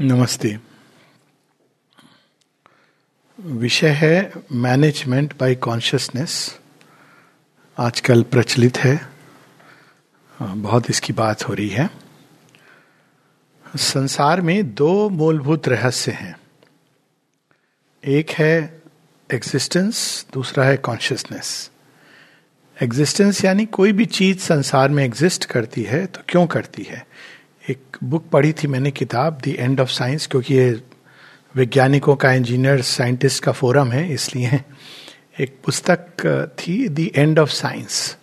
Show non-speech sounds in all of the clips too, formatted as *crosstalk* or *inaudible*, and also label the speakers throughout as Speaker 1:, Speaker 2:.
Speaker 1: नमस्ते। विषय है मैनेजमेंट बाय कॉन्शियसनेस आजकल प्रचलित है। बहुत इसकी बात हो रही है। संसार में दो मूलभूत रहस्य हैं। एक है एग्जिस्टेंस दूसरा है कॉन्शियसनेस एग्जिस्टेंस यानी कोई भी चीज़ संसार में एग्जिस्ट करती है तो क्यों करती है? एक बुक पढ़ी थी मैंने किताब द एंड ऑफ़ साइंस क्योंकि ये वैज्ञानिकों का इंजीनियर साइंटिस्ट का फोरम है, इसलिए एक पुस्तक थी द एंड ऑफ़ साइंस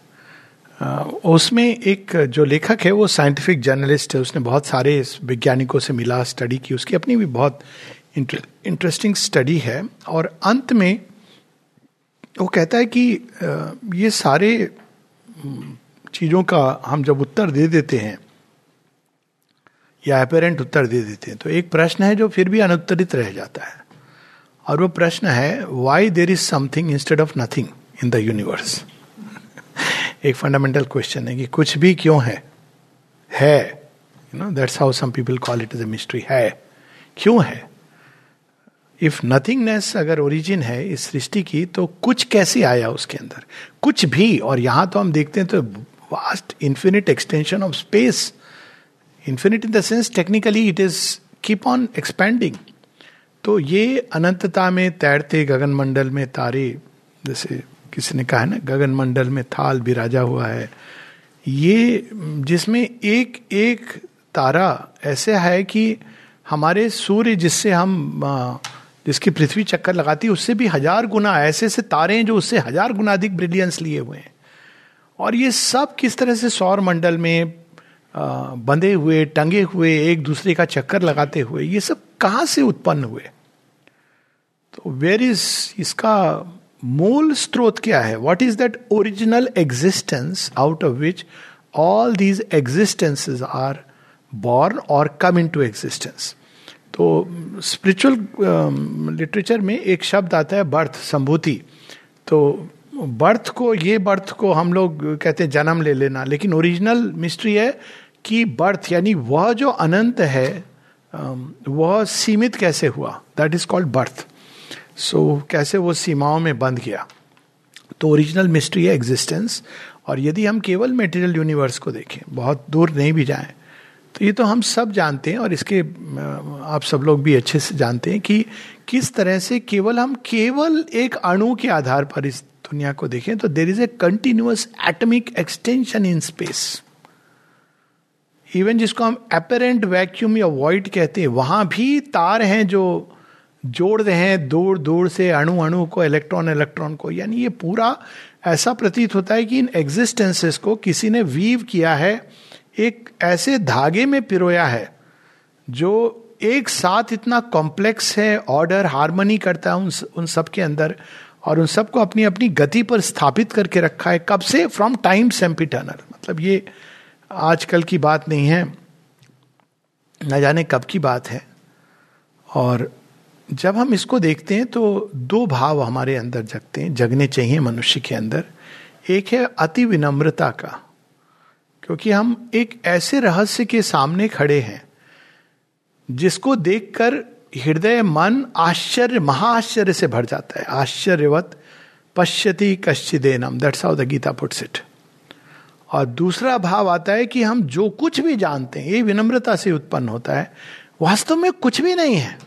Speaker 1: उसमें एक जो लेखक है, वो साइंटिफिक जर्नलिस्ट है, उसने बहुत सारे वैज्ञानिकों से मिला स्टडी की, उसकी अपनी भी बहुत इंटरेस्टिंग स्टडी है, और अंत में वो कहता है कि ये सारे चीज़ों का हम जब उत्तर दे देते हैं या अपेरेंट उत्तर दे देते हैं। तो एक प्रश्न है जो फिर भी अनुत्तरित रह जाता है। और वो प्रश्न है why there is something instead of nothing in the universe एक फंडामेंटल क्वेश्चन है कि कुछ भी क्यों है? है you know that's how some people call it is a mystery है। क्यों है? इफ़ नथिंगनेस अगर ओरिजिन है इस सृष्टि की तो कुछ कैसे आया उसके अंदर? कुछ भी, और यहाँ तो हम देखते हैं तो vast infinite extension of space infinite in the sense technically it is keep on expanding तो ये अनंतता में तैरते गगन मंडल में तारे, जैसे किसी ने कहा है ना गगन मंडल में थाल बिराजा हुआ है। ये जिसमें एक एक तारा ऐसे है कि हमारे सूर्य जिससे हम जिसकी पृथ्वी चक्कर लगाती है, उससे भी हज़ार गुना, ऐसे ऐसे तारे हैं जो उससे हज़ार गुना अधिक ब्रिलियंस लिए हुए हैं। और ये सब किस तरह से सौर मंडल में बंधे हुए, टंगे हुए, एक दूसरे का चक्कर लगाते हुए, ये सब कहाँ से उत्पन्न हुए? तो वेर इज़ इसका मूल स्रोत क्या है? What is that original existence out of which all these existences are born और कम इन टू एग्जिस्टेंस तो स्पिरिचुअल लिटरेचर में एक शब्द आता है बर्थ संभूति। तो बर्थ को, ये बर्थ को हम लोग कहते हैं जन्म ले लेना, लेकिन ओरिजिनल मिस्ट्री है कि बर्थ यानी वह जो अनंत है वह सीमित कैसे हुआ? That is called birth so कैसे वो सीमाओं में बंध गया? तो ओरिजिनल मिस्ट्री है एग्जिस्टेंस और यदि हम केवल मेटेरियल यूनिवर्स को देखें, बहुत दूर नहीं भी जाएँ तो ये तो हम सब जानते हैं, और इसके आप सब लोग भी अच्छे से जानते हैं कि किस तरह से केवल हम केवल एक अणु के आधार पर इस दुनिया को देखें तो there is a continuous atomic extension in space even जिसको हम अपेरेंट वैक्यूम या वॉइड कहते हैं, वहाँ भी तार हैं जो जोड़ रहे हैं दूर दूर से अणु अणु को इलेक्ट्रॉन इलेक्ट्रॉन को। यानी ये पूरा ऐसा प्रतीत होता है कि इन एग्जिस्टेंसेस को किसी ने वीव किया है, एक ऐसे धागे में पिरोया है, जो एक साथ इतना कॉम्प्लेक्स है ऑर्डर हारमोनी करता है उन उन सब के अंदर, और उन सबको अपनी अपनी गति पर स्थापित करके रखा है। कब से? फ्रॉम टाइम सेम्पिटर्नल मतलब ये आजकल की बात नहीं है, न जाने कब की बात है। और जब हम इसको देखते हैं तो दो भाव हमारे अंदर जगते हैं, जगने चाहिए मनुष्य के अंदर। एक है अति विनम्रता का, क्योंकि हम एक ऐसे रहस्य के सामने खड़े हैं, जिसको देखकर हृदय मन आश्चर्य, महाआश्चर्य से भर जाता है। आश्चर्यवत पश्यति कश्चिदेनम that's how the Gita puts it और दूसरा भाव आता है कि हम जो कुछ भी जानते हैं, ये विनम्रता से उत्पन्न होता है, वास्तव में कुछ भी नहीं है।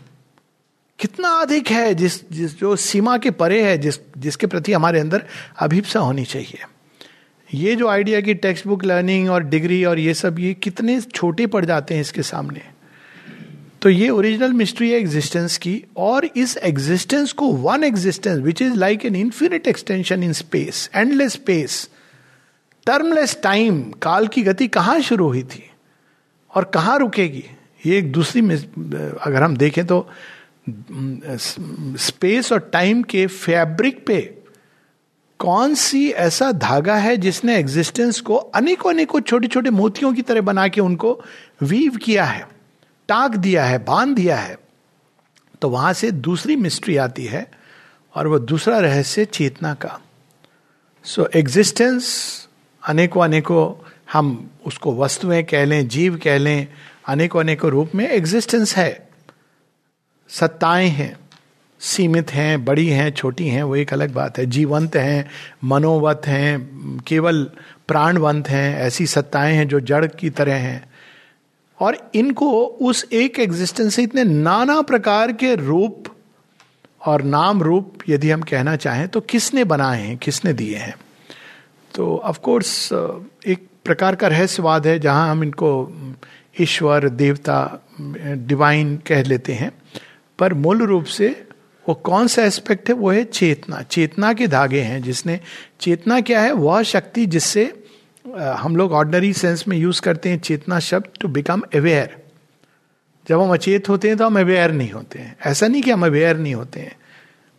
Speaker 1: कितना अधिक है जिस जिस, जो सीमा के परे है, जिस, जिसके प्रति हमारे अंदर अभिप्सा होनी चाहिए। ये जो आइडिया की टेक्स्ट बुक लर्निंग और डिग्री और ये सब, ये कितने छोटे पड़ जाते हैं इसके सामने। तो ये ओरिजिनल मिस्ट्री है एग्जिस्टेंस की, और इस एग्जिस्टेंस को one existence which is like an infinite extension in space endless space termless time, काल की गति कहाँ शुरू हुई थी और कहाँ रुकेगी? ये एक दूसरी में अगर हम देखें तो स्पेस और टाइम के फैब्रिक पे कौन सी ऐसा धागा है जिसने एग्जिस्टेंस को अनेकों अनेकों छोटे छोटे मोतियों की तरह बना के उनको वीव किया है, टाक दिया है, बाँध दिया है? तो वहाँ से दूसरी मिस्ट्री आती है और वह दूसरा रहस्य चेतना का। सो एग्जिस्टेंस अनेकों अनेकों हम उसको वस्तुएँ कह लें, जीव कह लें, अनेकों अनेकों रूप में एग्जिस्टेंस है। सत्ताएँ हैं, सीमित हैं, बड़ी हैं, छोटी हैं, वो एक अलग बात है। जीवंत हैं, मनोवत हैं, केवल प्राणवंत हैं, ऐसी सत्ताएँ हैं जो जड़ की तरह हैं। और इनको उस एक एग्जिस्टेंस से इतने नाना प्रकार के रूप और नाम रूप यदि हम कहना चाहें तो किसने बनाए हैं, किसने दिए हैं? तो ऑफ़ कोर्स एक प्रकार का रहस्यवाद है जहाँ हम इनको ईश्वर, देवता डिवाइन कह लेते हैं। पर मूल रूप से वो कौन सा एस्पेक्ट है? वो है चेतना। चेतना के धागे हैं जिसने, चेतना क्या है? वह शक्ति जिससे हम लोग ऑर्डनरी सेंस में यूज़ करते हैं चेतना शब्द टू बिकम अवेयर जब हम अचेत होते हैं तो हम अवेयर नहीं होते हैं। ऐसा नहीं कि हम अवेयर नहीं होते हैं।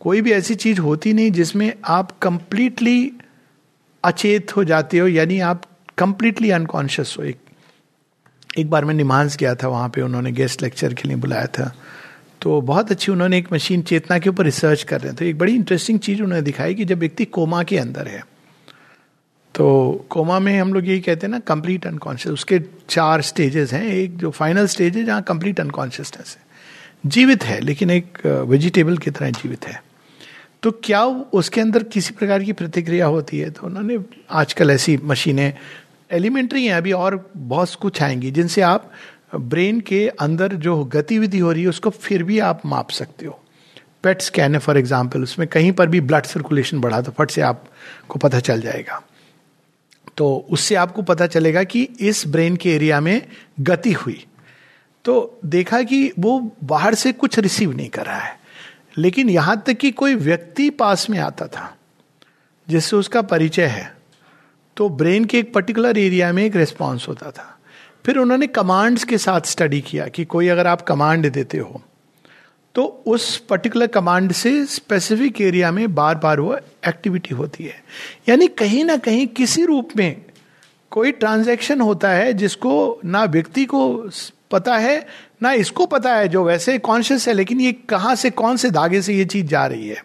Speaker 1: कोई भी ऐसी चीज़ होती नहीं जिसमें आप कंप्लीटली अचेत हो जाते हो, यानी आप कंप्लीटली अनकॉन्शियस हो। एक एक बार मैं निमांस गया था, वहाँ पे उन्होंने गेस्ट लेक्चर के लिए बुलाया था। तो बहुत अच्छी उन्होंने एक मशीन चेतना के ऊपर रिसर्च कर रहे थे एक बड़ी इंटरेस्टिंग चीज़ उन्होंने दिखाई कि जब व्यक्ति कोमा के अंदर है तो कोमा में हम लोग यही कहते हैं ना कंप्लीट अनकॉन्शियस उसके चार स्टेजेस हैं। एक जो फाइनल स्टेज है, जहाँ कंप्लीट अनकॉन्शियसनेस है। जीवित है, लेकिन एक वेजिटेबल की तरह जीवित है। तो क्या उसके अंदर किसी प्रकार की प्रतिक्रिया होती है? तो उन्होंने आजकल ऐसी मशीनें, एलिमेंट्री हैं, अभी और बहुत कुछ आएँगी, जिनसे आप ब्रेन के अंदर जो गतिविधि हो रही है, उसको फिर भी आप माप सकते हो। पेट स्कैन है फॉर एग्ज़ाम्पल उसमें कहीं पर भी ब्लड सर्कुलेशन बढ़ा तो फट से आपको पता चल जाएगा। तो उससे आपको पता चलेगा कि इस ब्रेन के एरिया में गति हुई। तो देखा कि वो बाहर से कुछ रिसीव नहीं कर रहा है। लेकिन यहाँ तक कि कोई व्यक्ति पास में आता था, जिससे उसका परिचय है तो ब्रेन के एक पर्टिकुलर एरिया में एक रिस्पॉन्स होता था। फिर उन्होंने कमांड्स के साथ स्टडी किया कि कोई अगर आप कमांड देते हो तो उस पर्टिकुलर कमांड से स्पेसिफिक एरिया में बार बार वो एक्टिविटी होती है। यानी कहीं ना कहीं किसी रूप में कोई ट्रांजैक्शन होता है जिसको ना व्यक्ति को पता है ना इसको पता है जो वैसे कॉन्शियस है, लेकिन ये कहाँ से, कौन से धागे से ये चीज़ जा रही है।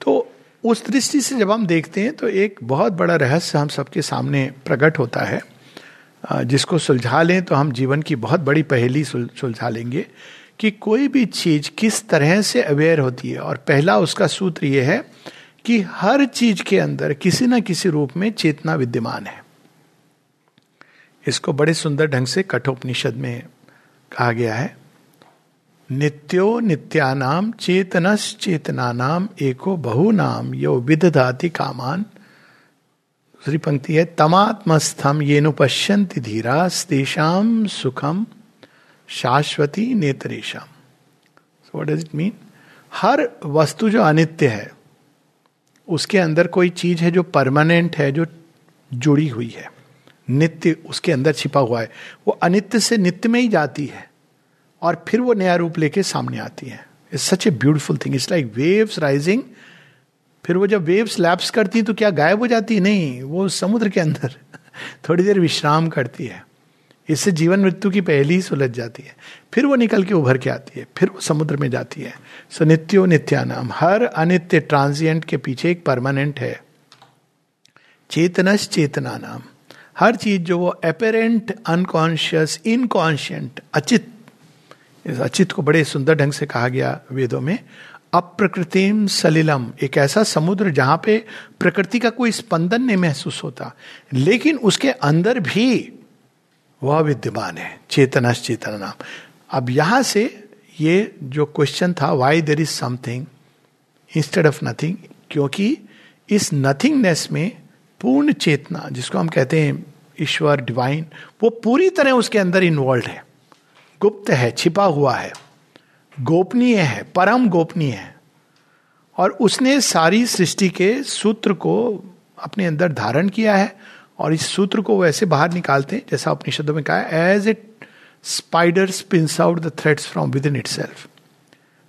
Speaker 1: तो उस दृष्टि से जब हम देखते हैं तो एक बहुत बड़ा रहस्य हम सबके सामने प्रकट होता है। जिसको सुलझा लें तो हम जीवन की बहुत बड़ी पहेली सुलझा लेंगे कि कोई भी चीज़ किस तरह से अवेयर होती है। और पहला उसका सूत्र यह है कि हर चीज़ के अंदर किसी न किसी रूप में चेतना विद्यमान है। इसको बड़े सुंदर ढंग से कठोपनिषद में कहा गया है। नित्यो नित्यानाम चेतनस चेतना नाम एको बहु नाम यो विदधाति कामान। दूसरी पंक्ति है, तमात्मस्थम ये नुपश्यंति धीरा तेषाम सुखम शाश्वती नेत्रेशम सो डज इट मीन हर वस्तु जो अनित्य है, उसके अंदर कोई चीज़ है जो परमानेंट है, जो जुड़ी हुई है। नित्य उसके अंदर छिपा हुआ है। वो अनित्य से नित्य में ही जाती है और फिर वो नया रूप लेके सामने आती है। It's such a beautiful thing it's like waves rising फिर वो जब वेव्स लैप्स करती तो क्या गायब हो जाती है? नहीं, वो समुद्र के अंदर *laughs* थोड़ी देर विश्राम करती है। इससे जीवन मृत्यु की पहली ही सुलझ जाती है। फिर वो निकल के उभर के आती है। फिर वो समुद्र में जाती है। सो नित्यो नित्यानाम। हर अनित्य ट्रांजिएंट के पीछे एक परमानेंट है। चेतनश चेतना नाम हर चीज़ जो वो अपेरेंट अनकॉन्शियस इनकॉन्शियंट अचित, इस अचित को बड़े सुंदर ढंग से कहा गया वेदों में, अप्रकृतिम सलिलम, एक ऐसा समुद्र जहाँ पे प्रकृति का कोई स्पंदन नहीं महसूस होता, लेकिन उसके अंदर भी वह विद्यमान है चेतना चेतना नाम। अब यहाँ से ये जो क्वेश्चन था why there is something instead of nothing क्योंकि इस नथिंगनेस में पूर्ण चेतना, जिसको हम कहते हैं ईश्वर डिवाइन वो पूरी तरह उसके अंदर इन्वॉल्व है। गुप्त है, छिपा हुआ है। गोपनीय है, परम गोपनीय है। और उसने सारी सृष्टि के सूत्र को अपने अंदर धारण किया है और इस सूत्र को वैसे बाहर निकालते हैं, जैसा उपनिषदों में कहा as it spider spins out the threads from within it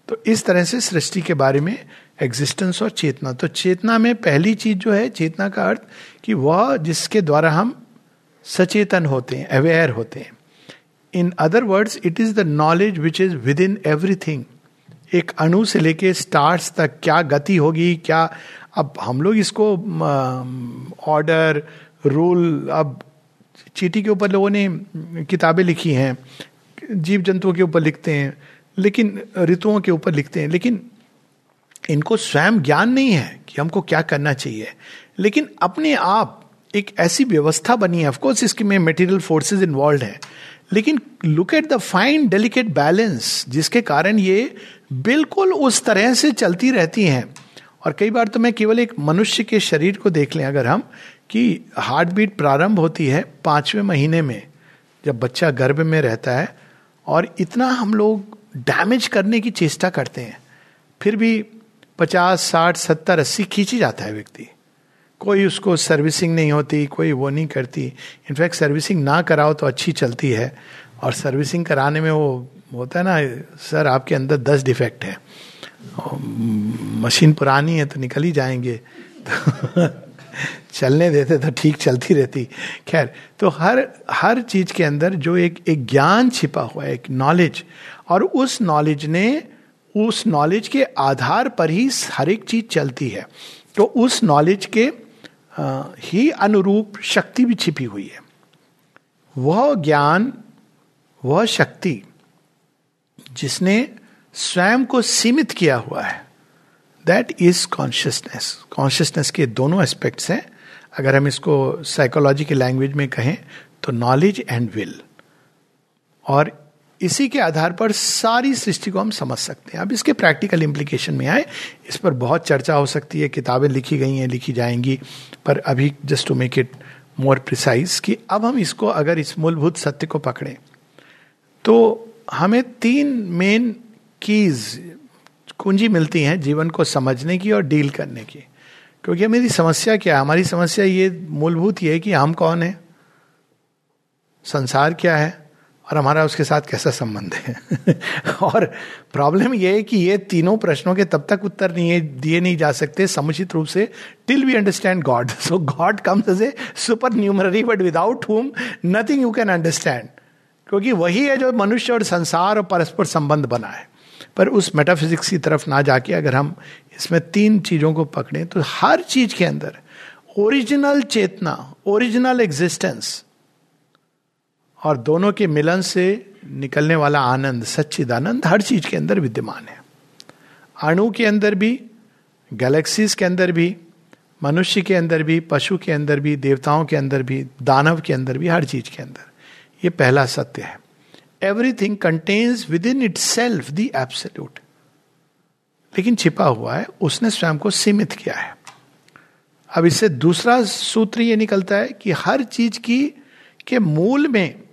Speaker 1: तो इस तरह से सृष्टि के बारे में एग्जिस्टेंस और चेतना। तो चेतना में पहली चीज़ जो है, चेतना का अर्थ कि वह जिसके द्वारा हम सचेतन होते हैं अवेयर होते हैं। In other words it is the knowledge which is within everything एक अणु से लेके स्टार्स तक क्या गति होगी, क्या अब हम लोग इसको ऑर्डर रूल अब चीटी के ऊपर लोगों ने किताबें लिखी हैं जीव जंतुओं के ऊपर लिखते हैं, लेकिन ऋतुओं के ऊपर लिखते हैं, लेकिन इनको स्वयं ज्ञान नहीं है कि हमको क्या करना चाहिए। लेकिन अपने आप एक ऐसी व्यवस्था बनी है ऑफकोर्स इसके में मेटीरियल फोर्सेस इन्वॉल्व है। लेकिन look at the fine delicate balance जिसके कारण ये बिल्कुल उस तरह से चलती रहती हैं। और कई बार तो मैं केवल एक मनुष्य के शरीर को देख लें अगर हम, कि हार्ट बीट प्रारंभ होती है पाँचवें महीने में, जब बच्चा गर्भ में रहता है, और इतना हम लोग डैमेज करने की चेष्टा करते हैं। फिर भी पचास, साठ, सत्तर, अस्सी खींची जाता है व्यक्ति। कोई उसको सर्विसिंग नहीं होती, कोई वो नहीं करती। इनफैक्ट सर्विसिंग ना कराओ तो अच्छी चलती है। और सर्विसिंग कराने में वो होता है ना, सर, आपके अंदर दस डिफेक्ट है। मशीन पुरानी है तो निकल ही जाएँगे। तो *laughs* चलने देते तो ठीक चलती रहती। खैर तो हर हर चीज़ के अंदर जो एक एक ज्ञान छिपा हुआ है, एक नॉलेज और उस नॉलेज ने उस नॉलेज के आधार पर ही हर एक चीज़ चलती है। तो उस नॉलेज के ही अनुरूप शक्ति भी छिपी हुई है। वह ज्ञान, वह शक्ति जिसने स्वयं को सीमित किया हुआ है दैट इज़ कॉन्शियसनेस कॉन्शियसनेस के दोनों एस्पेक्ट्स हैं। अगर हम इसको साइकोलॉजी की लैंग्वेज में कहें तो नॉलेज एंड विल और इसी के आधार पर सारी सृष्टि को हम समझ सकते हैं। अब इसके प्रैक्टिकल इम्प्लीकेशन में आए। इस पर बहुत चर्चा हो सकती है, किताबें लिखी गई हैं, लिखी जाएँगी, पर अभी just to make it more precise कि अब हम इसको, अगर इस मूलभूत सत्य को पकड़ें तो हमें तीन मेन कीज कुंजी मिलती हैं जीवन को समझने की और डील करने की। क्योंकि मेरी समस्या क्या है? हमारी समस्या ये मूलभूत ये है कि हम कौन है? संसार क्या है? और हमारा उसके साथ कैसा संबंध है? *laughs* और प्रॉब्लम यह है कि ये तीनों प्रश्नों के तब तक उत्तर नहीं दिए नहीं जा सकते, समुचित रूप से till we understand God so God comes as a supernumerary but without whom nothing you can understand क्योंकि वही है जो मनुष्य और संसार और परस्पर संबंध बना है। पर उस मेटाफिजिक्स की तरफ़ ना जाके अगर हम इसमें तीन चीज़ों को पकड़ें तो हर चीज़ के अंदर ओरिजिनल चेतना ओरिजिनल एग्जिस्टेंस और दोनों के मिलन से निकलने वाला आनंद सच्चिद आनंद हर चीज़ के अंदर विद्यमान है। अणु के अंदर भी, गैलेक्सीज के अंदर भी, मनुष्य के अंदर भी, पशु के अंदर भी, देवताओं के अंदर भी, दानव के अंदर भी, हर चीज़ के अंदर। ये पहला सत्य है। Everything contains within itself the absolute लेकिन छिपा हुआ है, उसने स्वयं को सीमित किया है। अब इससे दूसरा सूत्र ये निकलता है कि हर चीज़ की, के मूल में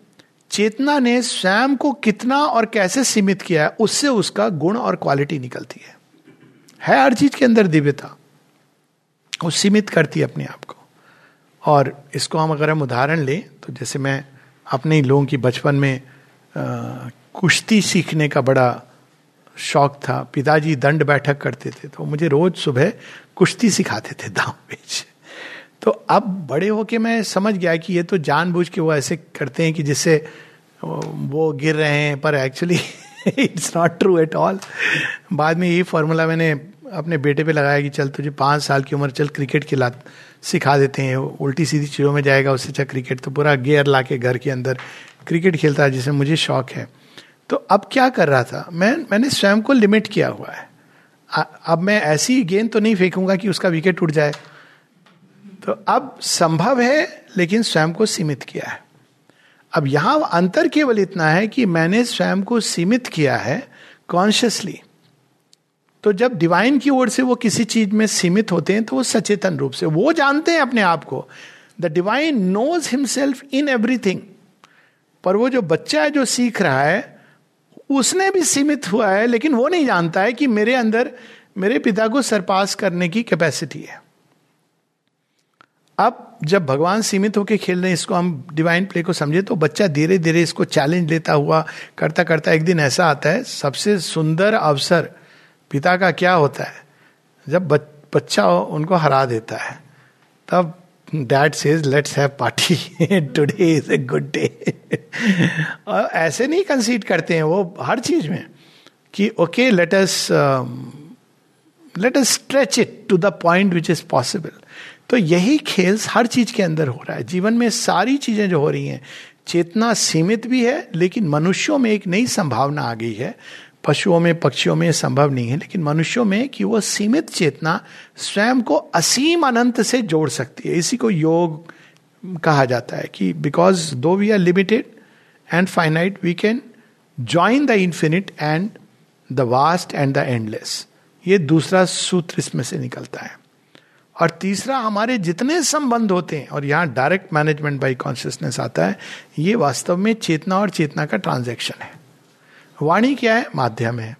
Speaker 1: चेतना ने स्वयं को कितना और कैसे सीमित किया है, उससे उसका गुण और क्वालिटी निकलती है। है हर चीज़ के अंदर दिव्यता। वो सीमित करती है अपने आप को। और इसको हम अगर हम उदाहरण लें तो जैसे मैं अपने ही लोगों की बचपन में कुश्ती सीखने का बड़ा शौक था। पिताजी दंड बैठक करते थे तो मुझे रोज सुबह कुश्ती सिखाते थे दाव पेच तो अब बड़े होके मैं समझ गया कि ये तो जानबूझ के वो ऐसे करते हैं कि जिससे वो गिर रहे हैं, पर actually it's not true at all बाद में यही फॉर्मूला मैंने अपने बेटे पे लगाया कि चल तुझे पाँच साल की उम्र, चल क्रिकेट खिला, सिखा देते हैं। उल्टी सीधी चीज़ों में जाएगा, उससे अच्छा क्रिकेट तो पूरा गेयर ला के घर के अंदर क्रिकेट खेलता है जिसे मुझे शौक है। तो अब क्या कर रहा था? मैं, मैंने स्वयं को लिमिट किया हुआ है। अब मैं ऐसी गेंद तो नहीं फेंकूँगा कि उसका विकेट उठ जाए। तो अब संभव है, लेकिन स्वयं को सीमित किया है। अब यहाँ अंतर केवल इतना है कि मैंने स्वयं को सीमित किया है कॉन्शियसली तो जब डिवाइन की ओर से वो किसी चीज़ में सीमित होते हैं तो वो सचेतन रूप से, वो जानते हैं अपने आप को। The divine knows himself in everything पर वो जो बच्चा है, जो सीख रहा है, उसने भी सीमित हुआ है, लेकिन वो नहीं जानता है कि मेरे अंदर, मेरे पिता को सरपास करने की कैपेसिटी है। अब जब भगवान सीमित होकर खेल रहे हैं, इसको हम डिवाइन प्ले को समझे तो बच्चा धीरे धीरे इसको चैलेंज लेता हुआ करता करता एक दिन ऐसा आता है, सबसे सुंदर अवसर पिता का क्या होता है? जब बच्चा उनको हरा देता है, तब dad says let's have party today is a good day और ऐसे नहीं कंसीड करते हैं वो हर चीज़ में कि okay let us let us stretch it to the point which is possible तो यही खेल हर चीज़ के अंदर हो रहा है। जीवन में सारी चीज़ें जो हो रही हैं, चेतना सीमित भी है, लेकिन मनुष्यों में एक नई संभावना आ गई है। पशुओं में, पक्षियों में संभव नहीं है, लेकिन मनुष्यों में कि वो सीमित चेतना स्वयं को असीम अनंत से जोड़ सकती है। इसी को योग कहा जाता है कि because though we are limited and finite we can join the infinite and the vast and the endless ये दूसरा सूत्र इसमें से निकलता है। और तीसरा, हमारे जितने संबंध होते हैं, और यहाँ डायरेक्ट मैनेजमेंट बाई कॉन्शियसनेस आता है, ये वास्तव में चेतना और चेतना का ट्रांजेक्शन है। वाणी क्या है? माध्यम है।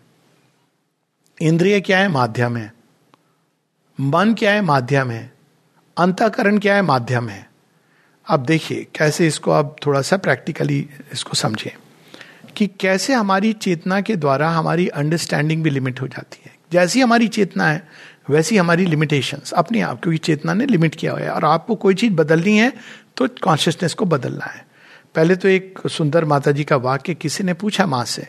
Speaker 1: इंद्रिय क्या है? माध्यम है। मन क्या है? माध्यम है। अंतकरण क्या है? माध्यम है। अब देखिए, कैसे इसको आप थोड़ा सा प्रैक्टिकली इसको समझें कि कैसे हमारी चेतना के द्वारा हमारी अंडरस्टैंडिंग भी लिमिट हो जाती है। जैसी हमारी चेतना है वैसी हमारी लिमिटेशंस अपने आप, क्योंकि चेतना ने लिमिट किया हुआ है। और आपको कोई चीज़ बदलनी है तो कॉन्शियसनेस को बदलना है। पहले तो एक सुंदर माता जी का वाक्य किसी ने पूछा माँ से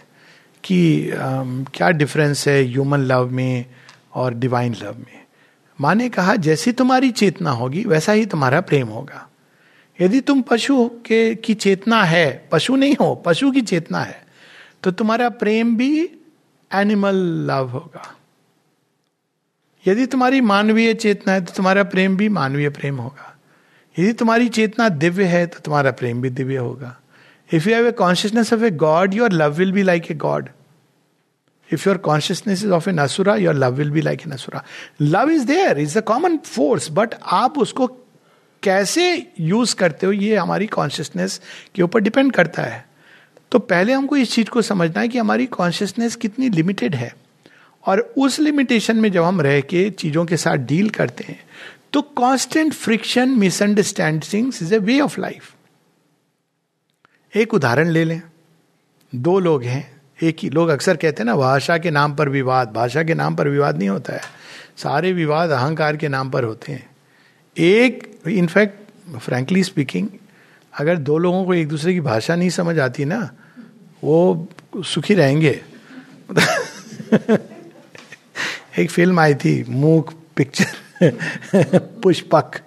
Speaker 1: कि क्या डिफरेंस है ह्यूमन लव में और डिवाइन लव में? माँ ने कहा, जैसी तुम्हारी चेतना होगी, वैसा ही तुम्हारा प्रेम होगा। यदि तुम पशु के, की चेतना है, पशु नहीं हो, पशु की चेतना है तो तुम्हारा प्रेम भी एनिमल लव होगा। यदि तुम्हारी मानवीय चेतना है तो तुम्हारा प्रेम भी मानवीय प्रेम होगा। यदि तुम्हारी चेतना दिव्य है तो तुम्हारा प्रेम भी दिव्य होगा। If you have a consciousness of a god your love will be like a god if your consciousness is of an asura your love will be like an asura love is there is a common force but आप उसको कैसे use करते हो, ये हमारी consciousness के ऊपर depend करता है। तो पहले हमको इस चीज़ को समझना है कि हमारी कॉन्शियसनेस कितनी लिमिटेड है। और उस लिमिटेशन में जब हम रह के चीज़ों के साथ डील करते हैं तो constant friction misunderstanding is a way of life एक उदाहरण ले लें। दो लोग हैं, एक ही, लोग अक्सर कहते हैं ना, भाषा के नाम पर विवाद, भाषा के नाम पर विवाद नहीं होता है। सारे विवाद अहंकार के नाम पर होते हैं। एक इनफैक्ट फ्रेंकली स्पीकिंग अगर दो लोगों को एक दूसरे की भाषा नहीं समझ आती ना, वो सुखी रहेंगे। *laughs* एक फ़िल्म आई थी मूक पिक्चर पुष्पक.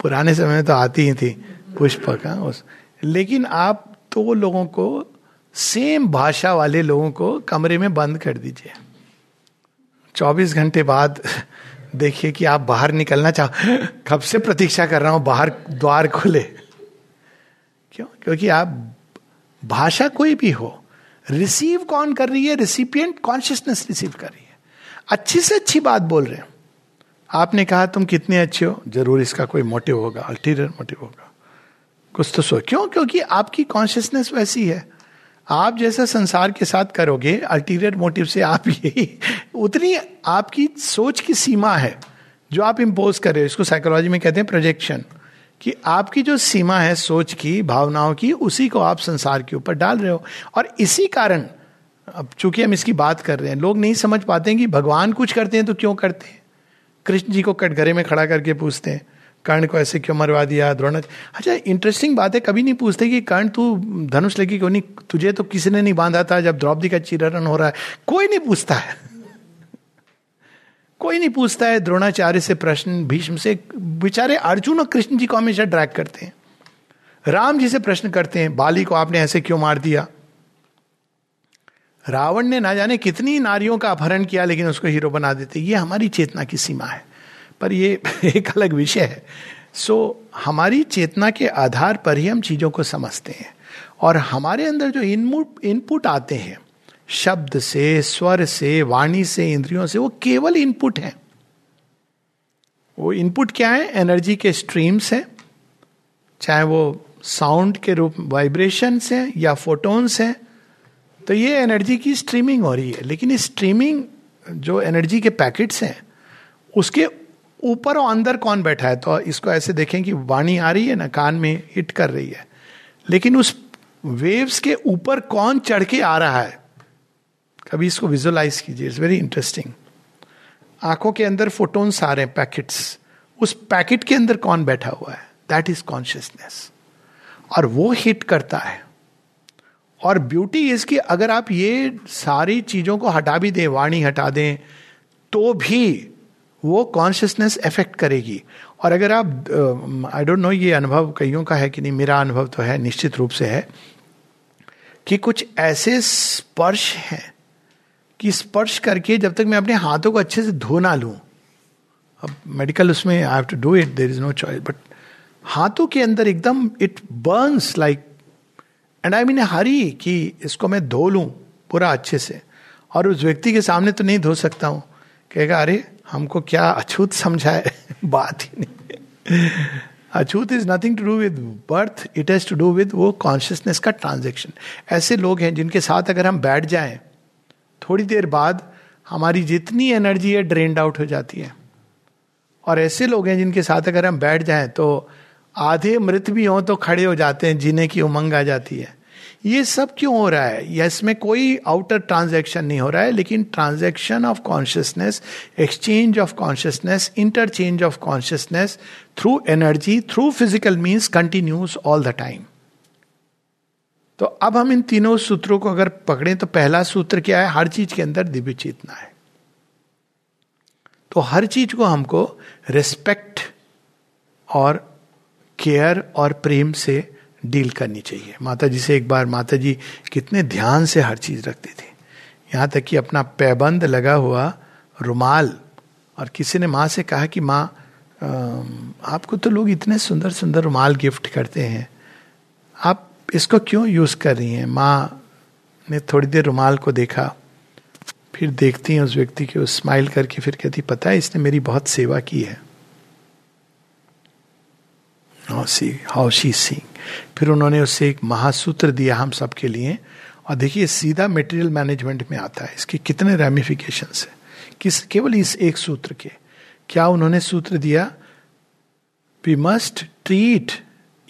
Speaker 1: पुराने समय में तो आती ही थी, पुष्पक हाँ उस। लेकिन आप तो लोगों को सेम भाषा वाले लोगों को कमरे में बंद कर दीजिए। 24 घंटे बाद देखिए कि आप बाहर निकलना चाहो, कब से प्रतीक्षा कर रहा हूँ, बाहर द्वार खुले। क्यों? क्योंकि आप भाषा कोई भी हो रिसीव कौन कर रही है? रिसिपियंट कॉन्शियसनेस रिसीव कर रही है। अच्छी से अच्छी बात बोल रहे हैं। आपने कहा तुम कितने अच्छे हो? ज़रूर इसका कोई मोटिव होगा अल्टीरियर मोटिव होगा। कुछ तो सो क्यों? क्योंकि आपकी कॉन्शियसनेस वैसी है। आप जैसा संसार के साथ करोगे अल्टीरियर मोटिव से आप *laughs* यही, उतनी आपकी सोच की सीमा है, जो आप इम्पोज कर रहे हो। इसको साइकोलॉजी में कहते हैं प्रोजेक्शन कि आपकी जो सीमा है सोच की, भावनाओं की, उसी को आप संसार के ऊपर डाल रहे हो। और इसी कारण अब चूँकि हम इसकी बात कर रहे हैं, लोग नहीं समझ पाते हैं कि भगवान कुछ करते हैं तो क्यों करते हैं? कृष्ण जी को कटघरे में खड़ा करके पूछते हैं, कर्ण को ऐसे क्यों मरवा दिया, द्रोण अच्छा इंटरेस्टिंग बात है, कभी नहीं पूछते कि कर्ण, तू धनुष लेके क्यों नहीं, तुझे तो किसी ने नहीं बांधा था जब द्रौपदी का चिरण हो रहा है। कोई नहीं पूछता है। कोई नहीं पूछता है, द्रोणाचार्य से प्रश्न, भीष्म से, बेचारे अर्जुन और कृष्ण जी को हमेशा ड्रैग करते हैं। राम जी से प्रश्न करते हैं, बाली को आपने ऐसे क्यों मार दिया? रावण ने ना जाने कितनी नारियों का अपहरण किया लेकिन उसको हीरो बना देते। ये हमारी चेतना की सीमा है। पर ये *laughs* एक अलग विषय है। सो so, हमारी चेतना के आधार पर ही हम चीज़ों को समझते हैं। और हमारे अंदर जो इनपुट इनपुट आते हैं शब्द से स्वर से वाणी से इंद्रियों से वो केवल इनपुट है। वो इनपुट क्या है? एनर्जी के स्ट्रीम्स हैं। चाहे वो साउंड के रूप वाइब्रेशन है या फोटोन्स हैं तो ये एनर्जी की स्ट्रीमिंग हो रही है। लेकिन इस स्ट्रीमिंग जो एनर्जी के पैकेट्स हैं, उसके ऊपर और अंदर कौन बैठा है? तो इसको ऐसे देखें कि वाणी आ रही है ना, कान में हिट कर रही है। लेकिन उस वेव्स के ऊपर कौन चढ़ के आ रहा है? कभी इसको विजुअलाइज कीजिए इट्स वेरी इंटरेस्टिंग आँखों के अंदर फोटोन्स आ रहे हैं पैकेट्स उस पैकेट के अंदर कौन बैठा हुआ है? दैट इज़ कॉन्शियसनेस और वो हिट करता है। और ब्यूटी इसकी अगर आप ये सारी चीज़ों को हटा भी दें, वाणी हटा दें तो भी वो कॉन्शियसनेस इफ़ेक्ट करेगी। और अगर आप आई डोंट नो ये अनुभव कईयों का है कि नहीं, मेरा अनुभव तो है, निश्चित रूप से है, कि कुछ ऐसे स्पर्श हैं कि स्पर्श करके जब तक मैं अपने हाथों को अच्छे से धो ना लूँ, अब मेडिकल उसमें I have to do it there is no choice but हाथों के अंदर एकदम it burns like and I mean hurry कि इसको मैं धो लूँ पूरा अच्छे से। और उस व्यक्ति के सामने तो नहीं धो सकता हूँ। कहेगा, अरे, हमको क्या अछूत समझाए *laughs* बात ही नहीं। अछूत is nothing to do with birth it has to do with वो कॉन्शियसनेस का ट्रांजेक्शन ऐसे लोग हैं जिनके साथ अगर हम बैठ जाएँ, थोड़ी देर बाद हमारी जितनी एनर्जी है ड्रेन्ड आउट हो जाती है। और ऐसे लोग हैं जिनके साथ अगर हम बैठ जाएँ तो आधे मृत भी हों तो खड़े हो जाते हैं, जीने की उमंग आ जाती है। ये सब क्यों हो रहा है? या इसमें कोई आउटर ट्रांजैक्शन नहीं हो रहा है, लेकिन transaction of consciousness exchange of consciousness interchange of consciousness through energy through physical means continuous all the time तो अब हम इन तीनों सूत्रों को अगर पकड़े तो पहला सूत्र क्या है? हर चीज़ के अंदर दिव्य चेतना है। तो हर चीज़ को हमको रिस्पेक्ट और केयर और प्रेम से डील करनी चाहिए। माता जी से एक बार माता जी कितने ध्यान से हर चीज़ रखती थी। यहाँ तक कि अपना पैबंद लगा हुआ रुमाल और किसी ने माँ से कहा कि, माँ आपको तो लोग इतने सुंदर सुंदर रुमाल गिफ्ट करते हैं। आप इसको क्यों यूज़ कर रही हैं? माँ ने थोड़ी देर रुमाल को देखा। फिर देखती हैं उस व्यक्ति की, उस स्माइल करके, फिर कहती, पता है, इसने मेरी बहुत सेवा की है। सी हाउ शी सिंग फिर उन्होंने उससे एक महासूत्र दिया हम सबके लिए। और देखिए, सीधा मेटेरियल मैनेजमेंट में आता है। इसके कितने रेमिफिकेशन है। किस, केवल इस एक सूत्र के। क्या उन्होंने सूत्र दिया? We must treat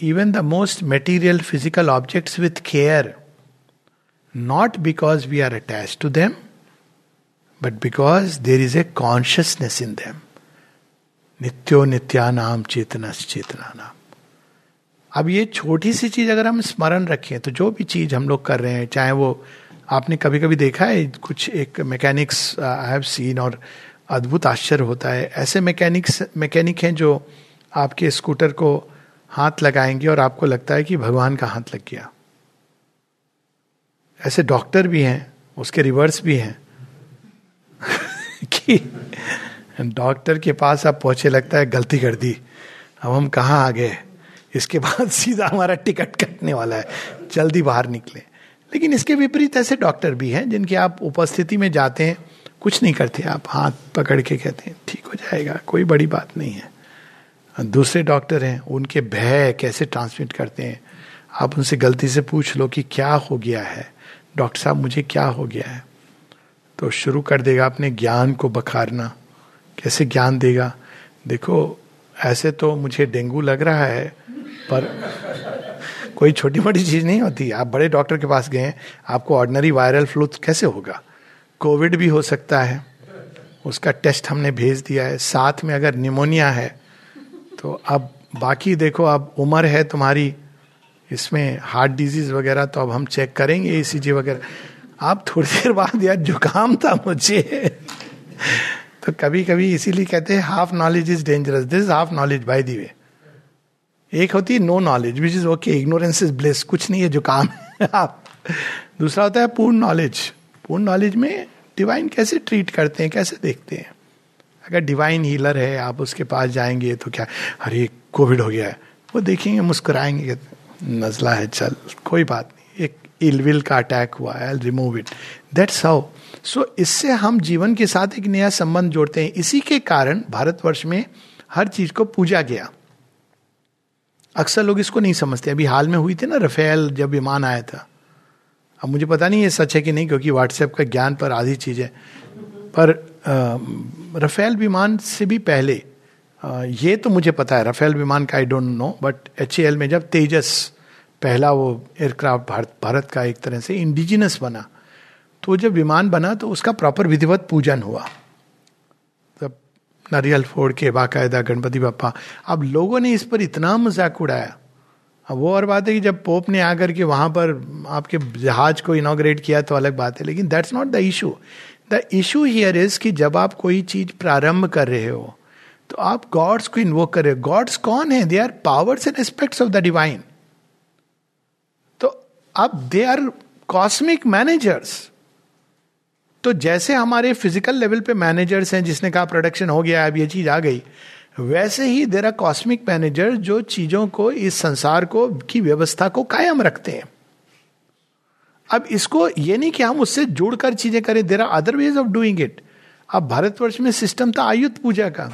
Speaker 1: even the most material physical object with care not because we are attach to them but because there is a consciousness in them नित्यो नित्या चेतना चेतना नाम अब ये छोटी सी चीज़ अगर हम स्मरण रखें तो जो भी चीज़ हम लोग कर रहे हैं, चाहे वो आपने कभी कभी देखा है, कुछ एक मैकेनिक्स आई हैव सीन और अद्भुत आश्चर्य होता है। ऐसे मैकेनिक्स मैकेनिक हैं जो आपके स्कूटर को हाथ लगाएँगे और आपको लगता है कि भगवान का हाथ लग गया। ऐसे डॉक्टर भी हैं, उसके रिवर्स भी हैं। *laughs* कि डॉक्टर के पास आप पहुँचे, लगता है गलती कर दी। अब हम कहाँ आ गए इसके बाद *laughs* सीधा हमारा टिकट कटने वाला है, जल्दी बाहर निकले। लेकिन इसके विपरीत ऐसे डॉक्टर भी हैं जिनकी आप उपस्थिति में जाते हैं, कुछ नहीं करते, आप हाथ पकड़ के कहते हैं, ठीक हो जाएगा, कोई बड़ी बात नहीं है। दूसरे डॉक्टर हैं, उनके भय कैसे ट्रांसमिट करते हैं? आप उनसे गलती से पूछ लो कि क्या हो गया है? डॉक्टर साहब, मुझे क्या हो गया है? तो शुरू कर देगा अपने ज्ञान को बखारना। कैसे ज्ञान देगा? देखो, ऐसे तो मुझे डेंगू लग रहा है पर कोई छोटी मोटी चीज़ नहीं होती। आप बड़े डॉक्टर के पास गए, आपको ऑर्डनरी वायरल फ्लू कैसे होगा? कोविड भी हो सकता है। उसका टेस्ट हमने भेज दिया है। साथ में अगर निमोनिया है तो अब बाकी देखो, अब उम्र है तुम्हारी, इसमें हार्ट डिज़ीज़ वगैरह तो अब हम चेक करेंगे ई वगैरह। आप थोड़ी देर बाद यार, जुकाम था मुझे। तो कभी कभी इसीलिए कहते हैं half knowledge is dangerous this half knowledge by the way एक होती है no knowledge which is okay ignorance is bliss कुछ नहीं है जुकाम है आप। दूसरा होता है पूर्ण नॉलेज पूर्ण नॉलेज में डिवाइन कैसे ट्रीट करते हैं, कैसे देखते हैं? अगर डिवाइन हीलर है, आप उसके पास जाएँगे तो क्या, अरे कोविड हो गया है, वो देखेंगे, मुस्कुराएँगे नजला है, चल, कोई बात नहीं, एक इलविल का अटैक हुआ है remove it that's how so इससे हम जीवन के साथ एक नया संबंध जोड़ते हैं, इसी के कारण भारतवर्ष में हर चीज़ को पूजा गया। अक्सर लोग इसको नहीं समझते। अभी हाल में हुई थी ना रफेल जब विमान आया था। अब मुझे पता नहीं ये सच है कि नहीं क्योंकि व्हाट्सएप का ज्ञान पर आधी चीज़ है। पर रफेल विमान से भी पहले आ, ये तो मुझे पता है रफेल विमान का I don't know but HAL में जब तेजस पहला वो एयरक्राफ्ट भारत भारत का एक तरह से इंडिजिनस बना तो जब विमान बना तो उसका प्रॉपर विधिवत पूजन हुआ। नारियल फोड़ के, बाकायदा गणपति बापा अब लोगों ने इस पर इतना मज़ाक उड़ाया। अब वो और बात है कि जब पोप ने आकर के वहाँ पर आपके जहाज़ को इनोग्रेट किया तो अलग बात है, लेकिन that's not the issue the issue here is कि जब आप कोई चीज़ प्रारंभ कर रहे हो तो आप गॉड्स को इन्वोक कर रहे हो। गॉड्स कौन है? They are powers and aspects of the divine तो अब दे आर कॉस्मिक मैनेजर्स तो जैसे हमारे फ़िज़िकल लेवल पे मैनेजर्स हैं, जिसने कहा प्रोडक्शन हो गया, अब ये चीज़ आ गई, वैसे ही देर आर कॉस्मिक मैनेजर जो चीज़ों को, इस संसार को, की व्यवस्था को कायम रखते हैं। अब इसको ये नहीं कि हम उससे जुड़कर चीज़ें करें there are other ways of doing it अब भारतवर्ष में सिस्टम था आयुध पूजा का,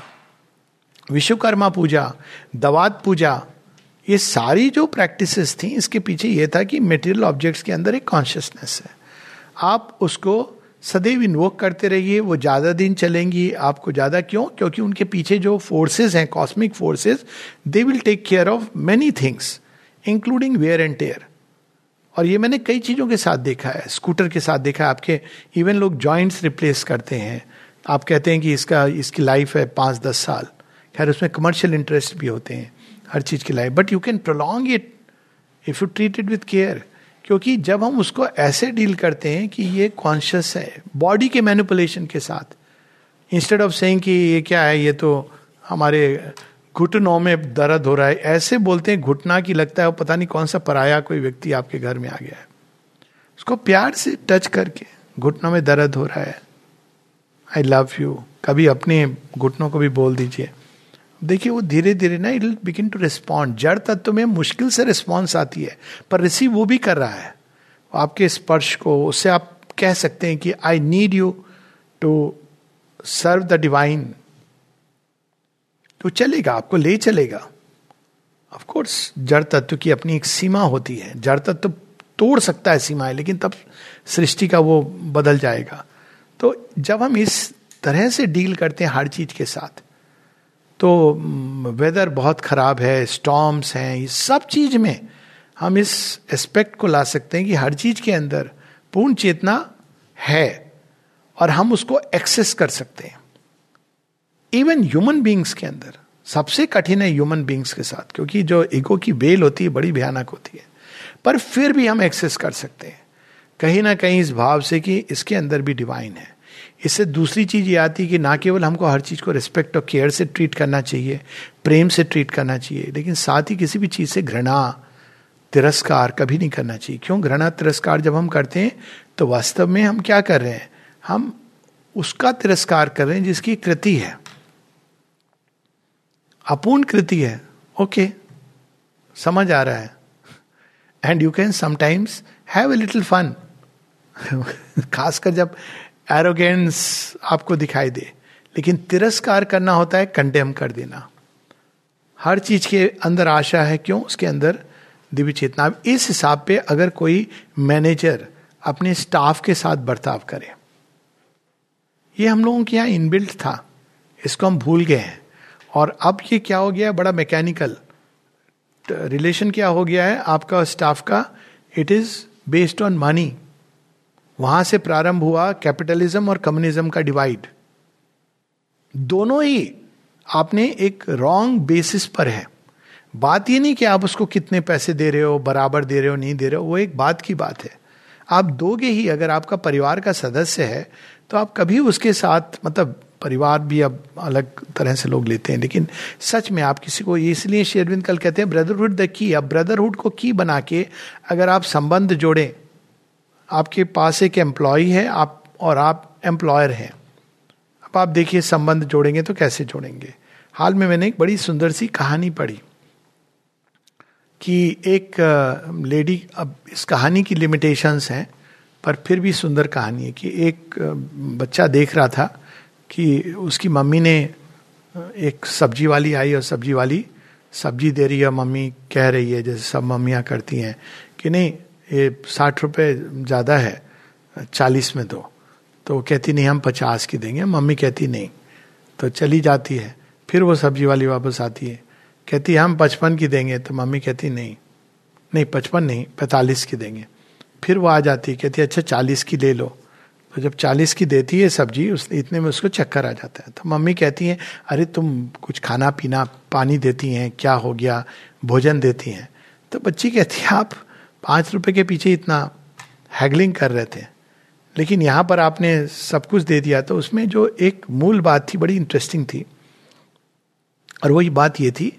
Speaker 1: विश्वकर्मा पूजा, दवात पूजा, ये सारी जो प्रैक्टिसेस थी, इसके पीछे ये था कि मेटेरियल ऑब्जेक्ट्स के अंदर एक कॉन्शियसनेस है। आप उसको सदैव इन्वोक करते रहिए, वो ज़्यादा दिन चलेंगी, आपको ज़्यादा क्यों? क्योंकि उनके पीछे जो फोर्सेस हैं cosmic forces they will take care of many things including wear and tear और ये मैंने कई चीज़ों के साथ देखा है स्कूटर के साथ देखा है, आपके इवन लोग जॉइंट्स रिप्लेस करते हैं। आप कहते हैं कि इसका, इसकी लाइफ है पाँच दस साल। खैर, उसमें कमर्शियल इंटरेस्ट भी होते हैं, हर चीज़ की life but you can prolong it if you treat it with care क्योंकि जब हम उसको ऐसे डील करते हैं कि ये कॉन्शियस है बॉडी के मैनिपुलेशन के साथ इंस्टेड ऑफ़ सेइंग कि ये क्या है, ये तो हमारे घुटनों में दर्द हो रहा है, ऐसे बोलते हैं, घुटना की लगता है वो पता नहीं कौन सा पराया कोई व्यक्ति आपके घर में आ गया है। उसको प्यार से टच करके घुटनों में दर्द हो रहा है। आई लव यू कभी अपने घुटनों को भी बोल दीजिए। देखिए, वो धीरे धीरे ना इट बिगिन टू रिस्पॉन्ड जड़ तत्व में मुश्किल से रिस्पॉन्स आती है, पर रिसीव वो भी कर रहा है। आपके स्पर्श को, उससे आप कह सकते हैं कि I need you to serve the divine तो चलेगा, आपको ले चलेगा। ऑफ़ कोर्स जड़ तत्व की अपनी एक सीमा होती है। जड़ तत्व तोड़ सकता है सीमाएँ लेकिन तब सृष्टि का वो बदल जाएगा। तो जब हम इस तरह से डील करते हैं हर चीज़ के साथ तो वेदर बहुत खराब है स्टॉम्स हैं इस सब चीज़ में हम इस एस्पेक्ट को ला सकते हैं कि हर चीज़ के अंदर पूर्ण चेतना है और हम उसको एक्सेस कर सकते हैं। इवन ह्यूमन बींग्स के अंदर, सबसे कठिन है ह्यूमन बींग्स के साथ, क्योंकि जो ईगो की बेल होती है, बड़ी भयानक होती है। पर फिर भी हम एक्सेस कर सकते हैं। कहीं ना कहीं इस भाव से कि इसके अंदर भी डिवाइन है। इससे दूसरी चीज़ ये आती कि ना केवल हमको हर चीज़ को रिस्पेक्ट और केयर से ट्रीट करना चाहिए, प्रेम से ट्रीट करना चाहिए, लेकिन साथ ही किसी भी चीज़ से घृणा, तिरस्कार कभी नहीं करना चाहिए। क्यों? घृणा, तिरस्कार जब हम करते हैं तो वास्तव में हम क्या कर रहे हैं? हम उसका तिरस्कार कर रहे हैं जिसकी कृति है। अपूर्ण कृति है। ओके समझ आ रहा है। And you can sometimes have a little fun खासकर जब एरोगेंस आपको दिखाई दे। लेकिन तिरस्कार करना होता है कंडेम कर देना। हर चीज़ के अंदर आशा है क्यों? उसके अंदर दिव्य चेतना। इस हिसाब पे अगर कोई मैनेजर अपने स्टाफ के साथ बर्ताव करे। ये हम लोगों के यहाँ इनबिल्ट था। इसको हम भूल गए हैं। और अब ये क्या हो गया? है बड़ा मैकेनिकल रिलेशन क्या हो गया है? आपका स्टाफ का। It is based on money वहाँ से प्रारंभ हुआ कैपिटलिज्म और कम्युनिज्म का डिवाइड। दोनों ही आपने एक रॉन्ग बेसिस पर है। बात ये नहीं कि आप उसको कितने पैसे दे रहे हो, बराबर दे रहे हो, नहीं दे रहे हो, वो एक बात की बात है। आप दोगे ही अगर आपका परिवार का सदस्य है तो आप कभी उसके साथ मतलब परिवार भी अब अलग तरह से लोग लेते हैं, लेकिन सच में आप किसी को इसलिए शेरविंद कल कहते हैं ब्रदरहुड द की अब ब्रदरहुड को की बना के अगर आप संबंध जोड़ें आपके पास एक एम्प्लॉय है, आप और आप एम्प्लॉयर हैं। अब आप देखिए संबंध जोड़ेंगे तो कैसे जोड़ेंगे। हाल में मैंने एक बड़ी सुंदर सी कहानी पढ़ी कि एक लेडी, अब इस कहानी की लिमिटेशंस हैं, पर फिर भी सुंदर कहानी है कि एक बच्चा देख रहा था कि उसकी मम्मी ने एक सब्ज़ी वाली आई और सब्ज़ी वाली सब्ज़ी दे रही है मम्मी कह रही है, जैसे सब मम्मियाँ करती हैं कि नहीं ये साठ रुपये ज़्यादा है, चालीस में दो। तो वो कहती, नहीं, हम पचास की देंगे। मम्मी कहती, नहीं। तो चली जाती है। फिर वो सब्ज़ी वाली वापस आती है। कहती, हम पचपन की देंगे। तो मम्मी कहती, नहीं। नहीं, पचपन नहीं, पैंतालीस की देंगे। फिर वो आ जाती कहती अच्छा चालीस की ले लो। तो जब चालीस की देती है सब्ज़ी, उस, इतने में उसको चक्कर आ जाता है। तो मम्मी कहती हैं, अरे, तुम कुछ खाना पीना पानी देती हैं, क्या हो गया? भोजन देती हैं? तो बच्ची कहती है आप पाँच रुपए के पीछे इतना हैगलिंग कर रहे थे। लेकिन यहाँ पर आपने सब कुछ दे दिया तो उसमें जो एक मूल बात थी, बड़ी इंटरेस्टिंग थी। और वही बात ये थी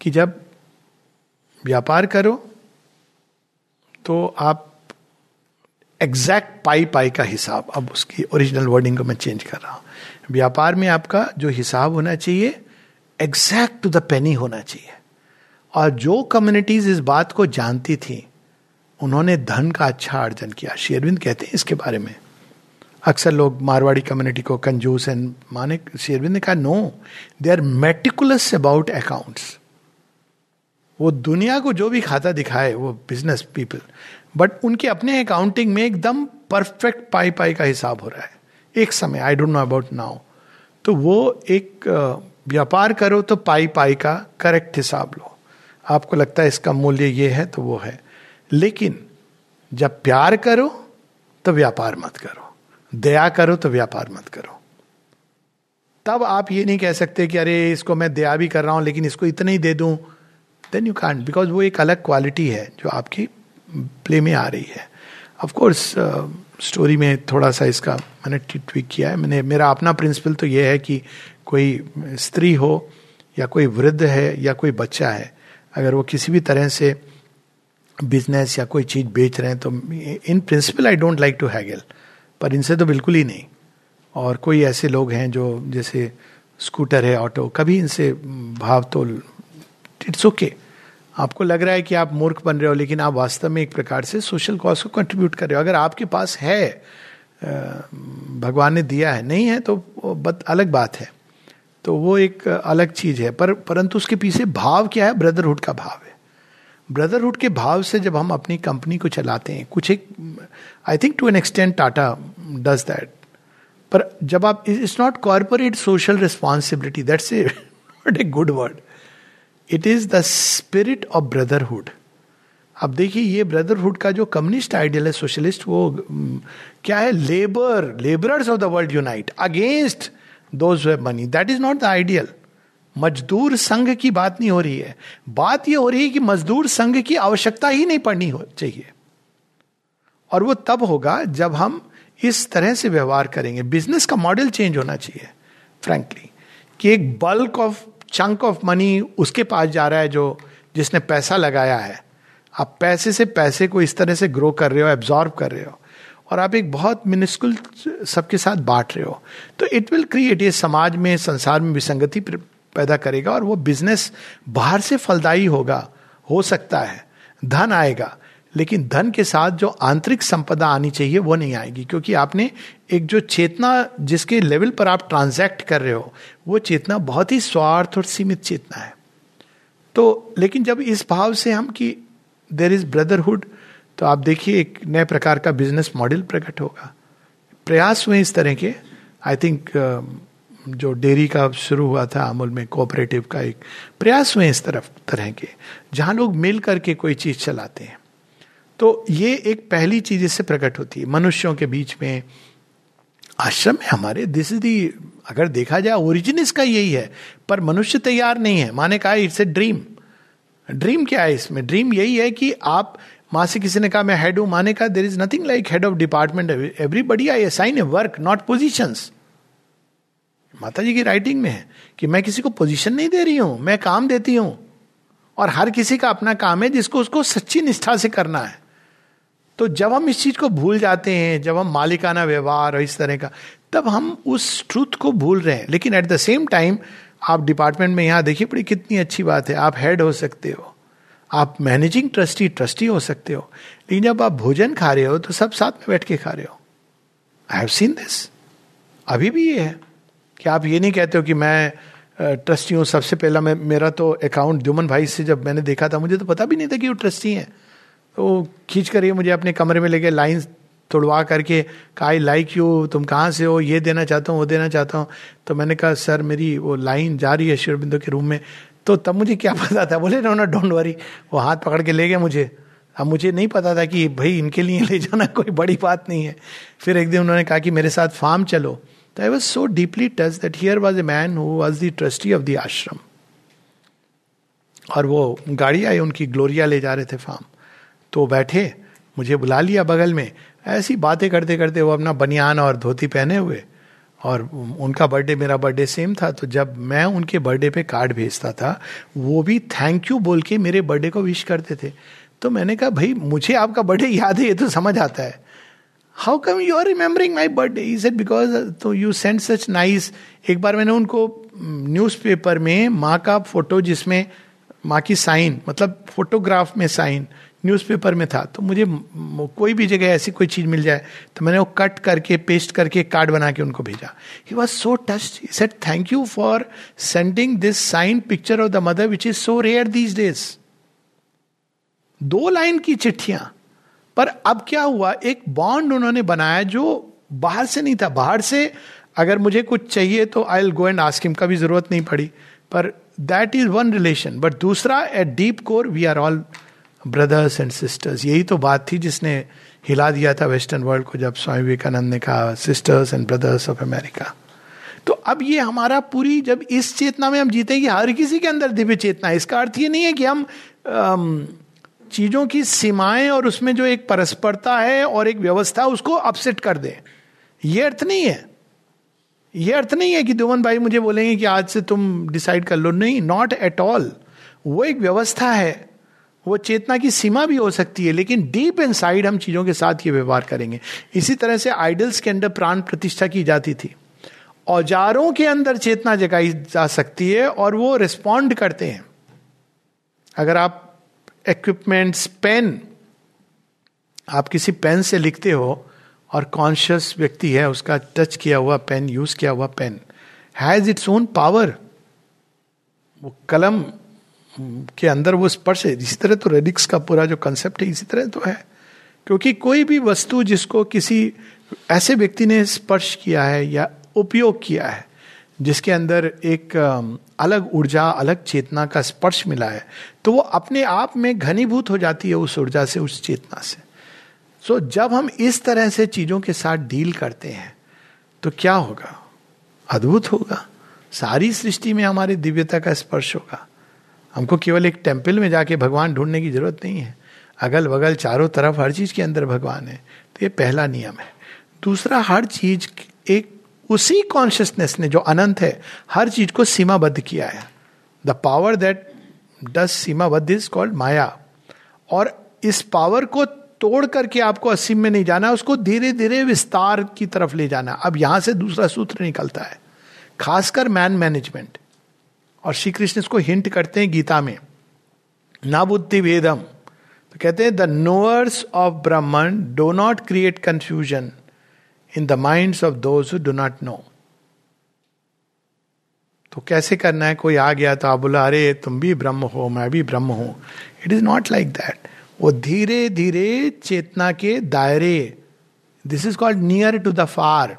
Speaker 1: कि जब व्यापार करो तो आप एग्जैक्ट पाई पाई का हिसाब, अब उसकी ओरिजिनल वर्डिंग को मैं चेंज कर रहा हूँ। व्यापार में आपका जो हिसाब होना चाहिए एग्जैक्ट टू द पेनी होना चाहिए। और जो कम्युनिटीज इस बात को जानती थी उन्होंने धन का अच्छा अर्जन किया। शेरविंद कहते हैं इसके बारे में। अक्सर लोग मारवाड़ी कम्युनिटी को कंजूस एंड माने शेरविंद ने कहा no they are meticulous about accounts वो दुनिया को जो भी खाता दिखाए, वो बिज़नेस पीपल बट उनके अपने अकाउंटिंग में एकदम परफेक्ट पाई पाई का हिसाब हो रहा है। एक समय I don't know about now तो वो एक व्यापार करो तो पाई पाई का करेक्ट हिसाब लो। आपको लगता है इसका मूल्य ये है तो वो है। लेकिन जब प्यार करो तो व्यापार मत करो। दया करो तो व्यापार मत करो। तब आप ये नहीं कह सकते कि अरे, इसको मैं दया भी कर रहा हूँ, लेकिन इसको इतना ही दे दूँ। देन यू कांट बिकॉज़ वो एक अलग क्वालिटी है जो आपकी प्ले में आ रही है। ऑफ़ कोर्स स्टोरी में थोड़ा सा इसका मैंने ट्वीक किया है। मैंने, मेरा अपना प्रिंसिपल तो ये है कि कोई स्त्री हो, या कोई वृद्ध है, या कोई बच्चा है, अगर वो किसी भी तरह से बिज़नेस या कोई चीज़ बेच रहे हैं तो in principle I don't like to haggle पर इनसे तो बिल्कुल ही नहीं। और कोई ऐसे लोग हैं जो जैसे स्कूटर है ऑटो कभी इनसे भाव तो इट्स ओके okay. आपको लग रहा है कि आप मूर्ख बन रहे हो, लेकिन आप वास्तव में एक प्रकार से सोशल कॉज को कंट्रीब्यूट कर रहे हो। अगर आपके पास है भगवान ने दिया है, नहीं है तो बत, अलग बात है। तो वो एक अलग चीज़ है, पर, परंतु उसके पीछे भाव क्या है? ब्रदरहुड का भाव है। ब्रदरहुड के भाव से जब हम अपनी कंपनी को चलाते हैं, कुछ एक I think to an extent Tata does that पर जब आप it's not corporate social responsibility that's a not a good word it is the spirit of brotherhood अब देखिए, ये ब्रदरहुड का जो कम्युनिस्ट आइडियल है सोशलिस्ट वो क्या है? Labour labourers of the world unite against those money that is not the ideal मजदूर संघ की बात नहीं हो रही है। बात यह हो रही है कि मजदूर संघ की आवश्यकता ही नहीं पड़नी हो चाहिए। और वो तब होगा जब हम इस तरह से व्यवहार करेंगे। बिज़नेस का मॉडल चेंज होना चाहिए फ्रेंकली कि एक bulk of chunk of money उसके पास जा रहा है जो जिसने पैसा लगाया है। आप पैसे से पैसे को इस तरह से ग्रो कर रहे हो एब्जॉर्ब कर रहे हो, और आप एक बहुत मिनिस्कुल सबके साथ बांट रहे हो। तो इट विल क्रिएट ये समाज में, संसार में विसंगति पैदा करेगा और वो बिज़नेस बाहर से फलदायी होगा, हो सकता है, धन आएगा, लेकिन धन के साथ जो आंतरिक संपदा आनी चाहिए वो नहीं आएगी, क्योंकि आपने एक जो चेतना जिसके लेवल पर आप ट्रांजैक्ट कर रहे हो, वो चेतना बहुत ही स्वार्थ और सीमित चेतना है। तो लेकिन जब इस भाव से हम कि देर इज़ ब्रदरहुड तो आप देखिए एक नए प्रकार का बिज़नेस मॉडल प्रकट होगा। प्रयास हुए इस तरह के आई थिंक जो डेयरी का शुरू हुआ था, अमूल में कोऑपरेटिव का एक प्रयास हुए इस तरफ़, तरह के, जहाँ लोग मिल करके कोई चीज़ चलाते हैं। तो ये एक पहली चीज़ इससे प्रकट होती है। मनुष्यों के बीच में आश्रम है हमारे दिस इज़ दी अगर देखा जाए ओरिजिन इसका यही है, पर मनुष्य तैयार नहीं है। माने कहा इट्स ए ड्रीम ड्रीम क्या है इसमें? ड्रीम यही है कि आप, माँ से किसी ने कहा, मैं हेड हूँ। माने कहा there is nothing like head of department everybody I assign a work not positions Mata ji की राइटिंग में है कि मैं किसी को पोजीशन नहीं दे रही हूँ, मैं काम देती हूँ। और हर किसी का अपना काम है जिसको उसको सच्ची निष्ठा से करना है। तो जब हम इस चीज़ को भूल जाते हैं, जब हम मालिकाना व्यवहार और इस तरह का, तब हम उस ट्रूथ को भूल रहे हैं। लेकिन एट द सेम टाइम आप डिपार्टमेंट में यहाँ देखिए, बड़ी कितनी अच्छी बात है। आप हेड हो सकते हो। आप मैनेजिंग ट्रस्टी ट्रस्टी हो सकते हो। लेकिन जब आप भोजन खा रहे हो तो सब साथ में बैठ के खा रहे हो। आई हैव सीन दिस अभी भी ये है। कि आप ये नहीं कहते हो कि मैं ट्रस्टी हूँ। सबसे पहला मैं, मेरा तो अकाउंट जुमन भाई से जब मैंने देखा था, मुझे तो पता भी नहीं था कि वो ट्रस्टी हैं। तो खींच कर ये मुझे अपने कमरे में लेके लाइन तोड़वा करके कहा आई लाइक यू तुम कहाँ से हो? ये देना चाहता हूँ, वो देना चाहता हूँ। तो मैंने कहा, सर, मेरी वो लाइन जा रही है शिवबिंदु के रूम में। तो तब मुझे क्या पता था? बोले नो ना डोंट वरी वो हाथ पकड़ के ले गए मुझे। अब मुझे नहीं पता था कि, भाई, इनके लिए ले जाना कोई बड़ी बात नहीं है। फिर एक दिन उन्होंने कहा कि, मेरे साथ फार्म चलो। I was so deeply touch that here was a man who was the trustee of the ashram और वो गाड़ी आई, उनकी ग्लोरिया ले जा रहे थे फार्म तो बैठे, मुझे बुला लिया बगल में। ऐसी बातें करते करते वो अपना बनियान और धोती पहने हुए। और उनका बर्थडे मेरा बर्थडे सेम था तो जब मैं उनके बर्थडे पे कार्ड भेजता था, वो भी थैंक यू बोल के मेरे बर्थडे को विश करते थे। तो मैंने कहा, भाई, मुझे आपका बर्थडे याद है, ये तो समझ आता है। How come you are remembering my birthday is it because तो यू सेंड सच नाइस एक बार मैंने उनको न्यूज़पेपर में माँ का फ़ोटो जिसमें माँ की साइन मतलब फोटोग्राफ में साइन न्यूज़पेपर में था तो मुझे कोई भी जगह ऐसी कोई चीज़ मिल जाए तो मैंने वो कट करके पेस्ट करके कार्ड बना के उनको भेजा। He was so touch said thank you for sending this sign picture of the mother which is so rare these days दो लाइन की चिट्ठियाँ। पर अब क्या हुआ? एक बॉन्ड उन्होंने बनाया जो बाहर से नहीं था। बाहर से अगर मुझे कुछ चाहिए तो I will go and ask him का भी ज़रूरत नहीं पड़ी। पर that is one relation but दूसरा at deep core we are all brothers and sisters यही तो बात थी जिसने हिला दिया था वेस्टर्न वर्ल्ड को जब स्वामी विवेकानंद ने कहा sisters and brothers of America तो अब ये हमारा पूरी जब इस चेतना में हम जीते कि हर किसी के अंदर दिव्य चेतना है। इसका अर्थ ये नहीं है कि हम चीज़ों की सीमाएँ और उसमें जो एक परस्परता है और एक व्यवस्था, उसको अपसेट कर दे। ये अर्थ नहीं है। ये अर्थ नहीं है कि दुमन भाई मुझे बोलेंगे कि आज से तुम डिसाइड कर लो। नहीं नॉट एट ऑल वो एक व्यवस्था है। वो चेतना की सीमा भी हो सकती है, लेकिन डीप इन हम चीज़ों के साथ ये व्यवहार करेंगे। इसी तरह से आइडल्स के अंदर प्राण प्रतिष्ठा की जाती थी। औजारों के अंदर चेतना जगाई जा सकती है और वो रिस्पॉन्ड करते हैं। अगर आप इक्विपमेंट्स पेन आप किसी पेन से लिखते हो और कॉन्शियस व्यक्ति है, उसका टच किया हुआ पेन यूज़ किया हुआ pen has its own power वो कलम के अंदर वो स्पर्श है। इसी तरह तो रेडिक्स का पूरा जो कंसेप्ट है, इसी तरह तो है। क्योंकि कोई भी वस्तु जिसको किसी ऐसे व्यक्ति ने स्पर्श किया है या उपयोग किया है, जिसके अंदर एक अलग ऊर्जा अलग चेतना का स्पर्श मिला है तो वो अपने आप में घनीभूत हो जाती है उस ऊर्जा से उस चेतना से। सो so, जब हम इस तरह से चीज़ों के साथ डील करते हैं तो क्या होगा? अद्भुत होगा। सारी सृष्टि में हमारी दिव्यता का स्पर्श होगा। हमको केवल एक टेंपल में जाके भगवान ढूँढने की ज़रूरत नहीं है। अगल बगल चारों तरफ़ हर चीज़ के अंदर भगवान है। तो ये पहला नियम है। दूसरा हर चीज़ एक उसी कॉन्शियसनेस ने जो अनंत है, हर चीज़ को सीमाबद्ध किया है। द पावर दैट डज सीमाबद्ध इज़ कॉल्ड माया। और इस पावर को तोड़ करके आपको असीम में नहीं जाना, उसको धीरे धीरे विस्तार की तरफ़ ले जाना। अब यहाँ से दूसरा सूत्र निकलता है, खासकर मैन मैनेजमेंट और श्री कृष्ण इसको हिंट करते हैं गीता में। ना बुद्धि वेदम। तो कहते हैं the knowers of Brahman do not create confusion in the mind of those do not know तो कैसे करना है? कोई आ गया तो आप बोला, अरे, तुम भी ब्रह्म हो, मैं भी ब्रह्म हूँ. It is not like that वो धीरे धीरे चेतना के दायरे this is called near to the far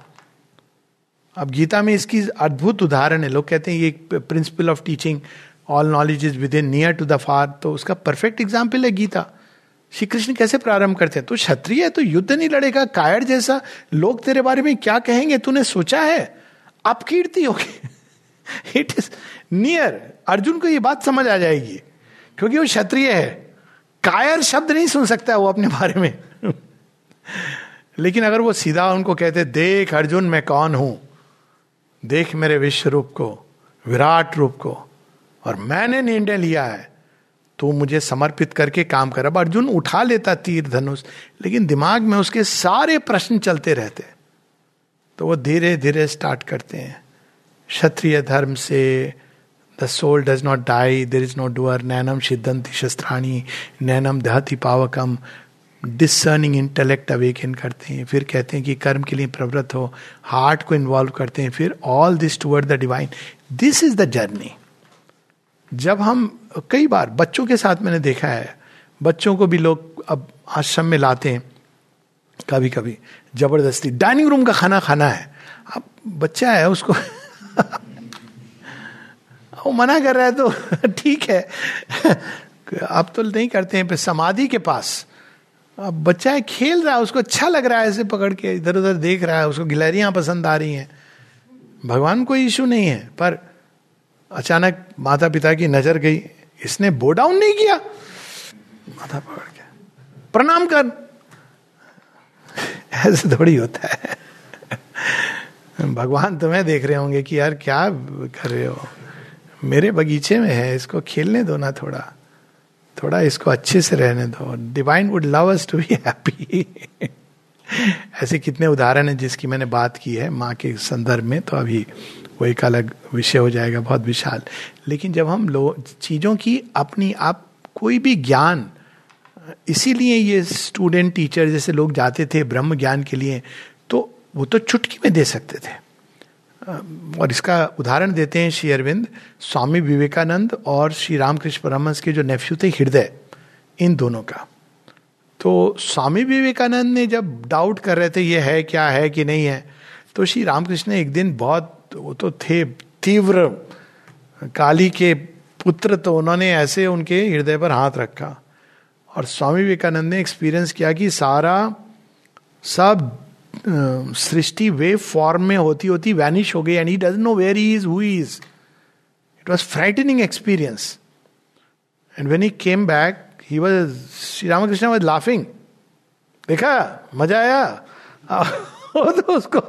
Speaker 1: अब गीता में इसकी अद्भुत उदाहरण है। लोग कहते हैं, ये principle of teaching all knowledge is within near to the far तो उसका परफेक्ट एग्ज़ाम्पल है गीता। श्री कृष्ण कैसे प्रारंभ करते हैं? तो क्षत्रिय है तो युद्ध नहीं लड़ेगा, कायर जैसा। लोग तेरे बारे में क्या कहेंगे? तूने सोचा है? अपकीर्ति होगी। इट इज़ नियर अर्जुन को ये बात समझ आ जाएगी, क्योंकि वो क्षत्रिय है। कायर शब्द नहीं सुन सकता वो अपने बारे में। *laughs* लेकिन अगर वो सीधा उनको कहते, देख अर्जुन, मैं कौन हूँ? देख मेरे विश्व रूप को, विराट रूप को, और मैंने निर्णय लिया है। तो मुझे समर्पित करके काम कर। अब अर्जुन उठा लेता तीर धनुष, लेकिन दिमाग में उसके सारे प्रश्न चलते रहते तो वो धीरे धीरे स्टार्ट करते हैं। क्षत्रिय धर्म से the soul does not die there is no doer नैनम सिद्धंति शस्त्राणी नैनम दहति पावकम डिसर्निंग इंटेलेक्ट अवेकन करते हैं। फिर कहते हैं कि कर्म के लिए प्रवृत्त हो हार्ट को इन्वॉल्व करते हैं। फिर all this toward the divine this is the journey जब हम कई बार, बच्चों के साथ मैंने देखा है, बच्चों को भी लोग अब आश्रम में लाते हैं कभी कभी ज़बरदस्ती। डाइनिंग रूम का खाना खाना है। अब बच्चा है, उसको *laughs* वो मना कर रहा है तो *laughs* ठीक है। *laughs* अब तो नहीं करते हैं समाधि के पास। अब बच्चा है, खेल रहा है, उसको अच्छा लग रहा है ऐसे पकड़ के इधर उधर देख रहा है, उसको गिलहरियाँ पसंद आ रही हैं। भगवान कोई इशू नहीं है, पर अचानक माता पिता की नज़र गई। इसने बो डाउन नहीं किया। माथा पकड़ के। प्रणाम कर। *laughs* ऐसे थोड़ी होता है। *laughs* भगवान तुम्हें देख रहे होंगे कि यार क्या कर रहे हो। मेरे बगीचे में है, इसको खेलने दो ना थोड़ा। थोड़ा इसको अच्छे से रहने दो। Divine would love us to be happy ऐसे कितने उदाहरण हैं जिसकी मैंने बात की है माँ के संदर्भ में तो अभी वो एक अलग विषय हो जाएगा, बहुत विशाल। लेकिन जब हम लोग चीज़ों की अपनी आप कोई भी ज्ञान, इसीलिए ये स्टूडेंट टीचर जैसे लोग जाते थे ब्रह्म ज्ञान के लिए तो वो तो चुटकी में दे सकते थे। और इसका उदाहरण देते हैं श्री अरविंद, स्वामी विवेकानंद और श्री रामकृष्ण परमहंस के जो नेफ्यू थे, हृदय, इन दोनों का। तो स्वामी विवेकानंद ने जब डाउट कर रहे थे, ये है, क्या है, कि नहीं है तो श्री रामकृष्ण ने एक दिन बहुत वो तो थे, तीव्र काली के पुत्र तो उन्होंने ऐसे उनके हृदय पर हाथ रखा। और स्वामी विवेकानंद ने एक्सपीरियंस किया कि सारा सब सृष्टि वे फॉर्म में होती होती वैनिश हो गई and he does know where he is who is it was frightening experience and when he came back he was Shri Ramakrishna was laughing देखा, मज़ा आया। *laughs* तो उसको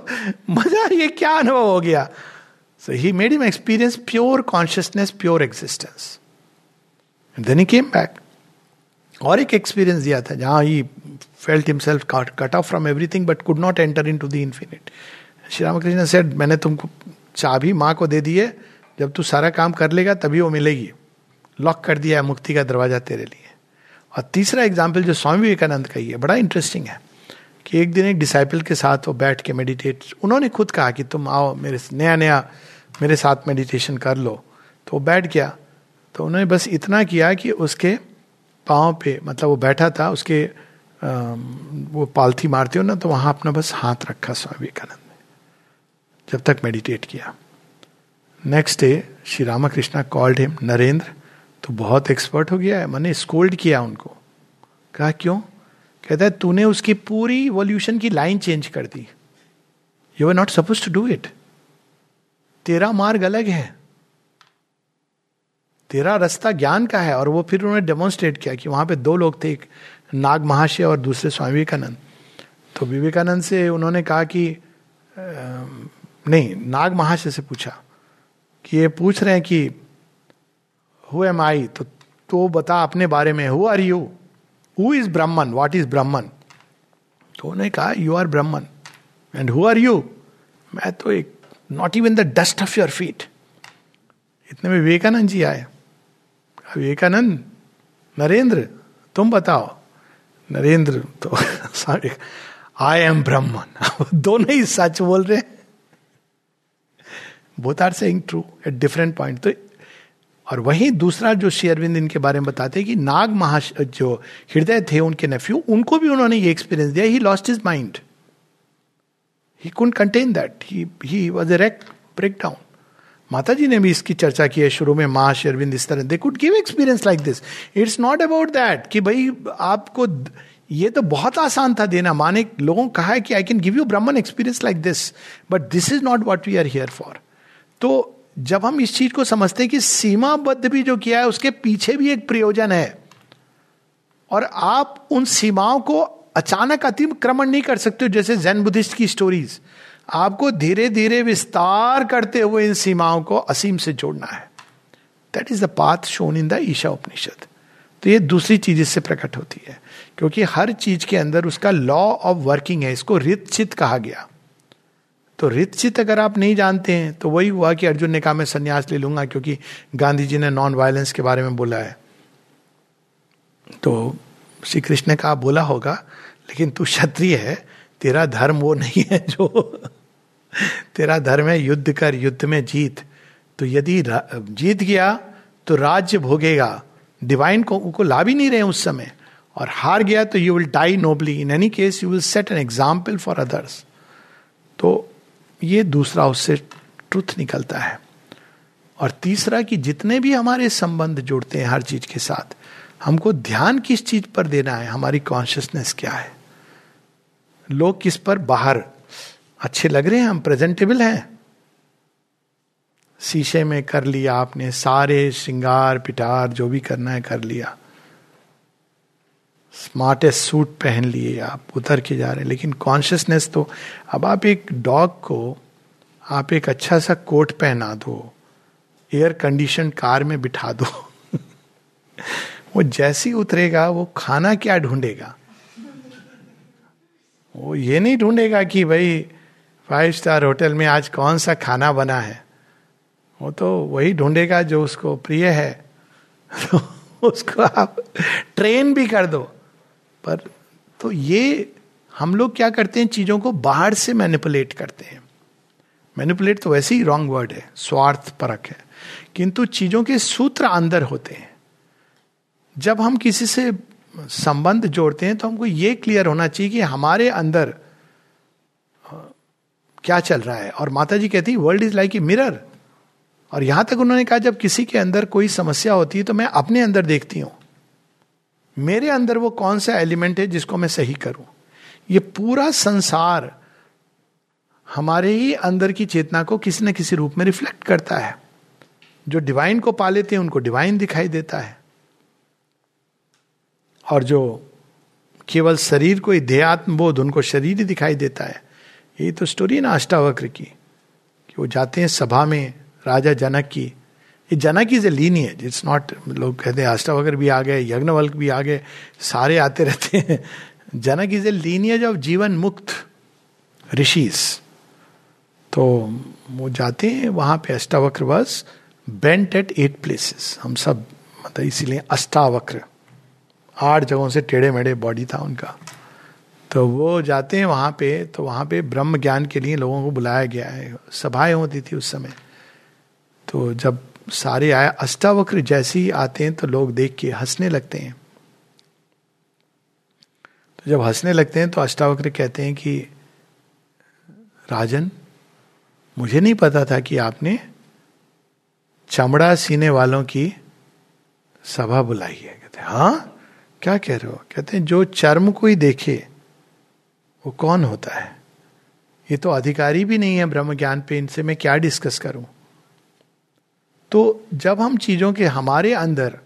Speaker 1: मज़ा, ये क्या अनुभव हो गया? So he made him experience pure consciousness pure existence then he came back और एक एक्सपीरियंस दिया था, जहाँ he felt himself cut off from everything but could not enter into the infinite Shri Ramakrishna said मैंने तुमको चाबी माँ को दे दी है, जब तू सारा काम कर लेगा, तभी वो मिलेगी। लॉक कर दिया है मुक्ति का दरवाज़ा तेरे लिए. और तीसरा एग्ज़ाम्पल जो स्वामी विवेकानंद का ही है, बड़ा इंटरेस्टिंग है। कि एक दिन एक डिसाइपल के साथ वो बैठ के मेडिटेट उन्होंने खुद कहा कि तुम आओ मेरे नया नया मेरे साथ मेडिटेशन कर लो। तो वो बैठ गया। तो उन्होंने बस इतना किया कि उसके पाँव पे मतलब वो बैठा था उसके आ, वो पालथी मारते हो ना तो वहाँ अपना बस हाथ रखा स्वामी विवेकानंद ने। जब तक मेडिटेट किया। Next day Shri Ramakrishna called him Narendra तो बहुत एक्सपर्ट हो गया है। मैंने स्कोल्ड किया उनको। कहा क्यों? कहता है, तूने उसकी पूरी वॉल्यूशन की लाइन चेंज कर दी। You are not suppose to do it तेरा मार्ग अलग है। तेरा रास्ता ज्ञान का है। और वो फिर उन्होंने डेमोन्स्ट्रेट किया कि वहाँ पे दो लोग थे, एक नाग महाशय और दूसरे स्वामी विवेकानंद। तो विवेकानंद से उन्होंने कहा कि नहीं, नाग महाशय से पूछा कि ये पूछ रहे हैं कि हु एम आई तो तो बता, अपने बारे में who are you who is Brahman what is Brahman तो उन्होंने कहा you are Brahman and who are you मैं तो एक not even the dust of your feet इतने में विवेकानंद जी आए. विवेकानंद, नरेंद्र, तुम बताओ. नरेंद्र तो सॉरी आई एम ब्राह्मण दोनों ही सच बोल रहे हैं। Both are saying true at different point तो और वही दूसरा जो श्री अरविंद इनके बारे में बताते हैं कि नाग महा जो हृदय थे, उनके नेफ्यू उनको भी उन्होंने ये एक्सपीरियंस दिया। He lost his mind he couldn't contain that he was a wreck break down माता जी ने भी इसकी चर्चा की है शुरू में माँ शेरविंद इस तरह। They could give experience like this it's not about that कि भाई, आपको ये तो बहुत आसान था देना। माने लोगों को कहा है कि I can give you Brahman experience like this but this is not what we are here for तो जब हम इस चीज़ को समझते हैं कि सीमाबद्ध भी जो किया है, उसके पीछे भी एक प्रयोजन है। और आप उन सीमाओं को अचानक अतिक्रमण नहीं कर सकते जैसे जैन बुद्धिस्ट की स्टोरीज आपको धीरे धीरे विस्तार करते हुए इन सीमाओं को असीम से जोड़ना है। That is the path shown in the Isha Upanishad तो ये दूसरी चीज़ इससे प्रकट होती है, क्योंकि हर चीज़ के अंदर उसका लॉ ऑफ़ वर्किंग है, इसको रितचित कहा गया। तो रितचित अगर आप नहीं जानते हैं तो वही हुआ कि अर्जुन ने कहा, मैं संन्यास ले लूँगा, क्योंकि गांधी जी ने नॉन वायलेंस के बारे में बोला है। तो श्री कृष्ण ने कहा, बोला होगा, लेकिन तू क्षत्रिय है, तेरा धर्म वो नहीं है जो *laughs* तेरा धर्म है, युद्ध कर, युद्ध में जीत। तो यदि जीत गया तो राज्य भोगेगा। डिवाइन को उनको ला भी नहीं रहे उस समय। और हार गया तो you will die nobly in any case you will set an example for others तो ये दूसरा उससे ट्रुथ निकलता है। और तीसरा कि जितने भी हमारे संबंध जुड़ते हैं हर चीज़ के साथ, हमको ध्यान किस चीज़ पर देना है, हमारी कॉन्शियसनेस क्या है? लोग किस पर बाहर? अच्छे लग रहे हैं हम? प्रेजेंटेबल हैं? शीशे में कर लिया आपने, सारे श्रृंगार, पिटार, जो भी करना है कर लिया। स्मार्टेस्ट सूट पहन लिए, आप उतर के जा रहे हैं। लेकिन कॉन्शियसनेस तो अब आप एक डॉग को, आप एक अच्छा सा कोट पहना दो एयर कंडीशन कार में बिठा दो। *laughs* वो जैसी उतरेगा, वो खाना क्या ढूंढेगा? वो ये नहीं ढूंढेगा कि भाई फाइव स्टार होटल में आज कौन सा खाना बना है। वो तो वही ढूंढेगा जो उसको प्रिय है। *laughs* तो उसको आप ट्रेन भी कर दो। पर तो ये हम लोग क्या करते हैं? चीज़ों को बाहर से मैनिपुलेट करते हैं। मैनिपुलेट तो वैसे ही रॉन्ग वर्ड है स्वार्थ परक है। किंतु चीज़ों के सूत्र अंदर होते हैं। जब हम किसी से संबंध जोड़ते हैं तो हमको ये क्लियर होना चाहिए कि हमारे अंदर क्या चल रहा है? और माता जी कहती world is like a mirror और यहाँ तक उन्होंने कहा, जब किसी के अंदर कोई समस्या होती है तो मैं अपने अंदर देखती हूँ। मेरे अंदर वो कौन सा एलिमेंट है जिसको मैं सही करूँ? ये पूरा संसार हमारे ही अंदर की चेतना को किसी न किसी रूप में रिफ्लेक्ट करता है। जो डिवाइन को पा लेते हैं, उनको डिवाइन दिखाई देता है। और जो केवल शरीर को ही देहात्म बोध उनको शरीर ही दिखाई देता है। यही तो स्टोरी है ना अष्टावक्र की, कि वो जाते हैं सभा में राजा जनक की Janak is a lineage it's not लोग कहते हैं, अष्टावक्र भी आ गए, यज्ञवल्क भी आ गए, सारे आते रहते हैं। Janak is a lineage of jivan mukta rishis. तो वो जाते हैं, वहाँ पे अष्टावक्र बस बेंट एट एट प्लेसेस हम सब मतलब इसीलिए अष्टावक्र। आठ जगहों से टेढ़े मेढ़े बॉडी था उनका। तो वो जाते हैं वहाँ पे तो वहाँ पे ब्रह्म ज्ञान के लिए लोगों को बुलाया गया है। सभाएँ होती थी उस समय। तो जब सारे आए अष्टावक्र जैसे ही आते हैं तो लोग देख के हंसने लगते हैं। तो जब हंसने लगते हैं तो अष्टावक्र कहते हैं कि, राजन, मुझे नहीं पता था कि आपने चमड़ा सीने वालों की सभा बुलाई है। कहते हाँ क्या कह रहे हो? कहते हैं, जो चर्म को ही देखे, वो कौन होता है? ये तो अधिकारी भी नहीं है ब्रह्म ज्ञान पे, इनसे मैं क्या डिस्कस करूँ? तो जब हम चीज़ों के हमारे अंदर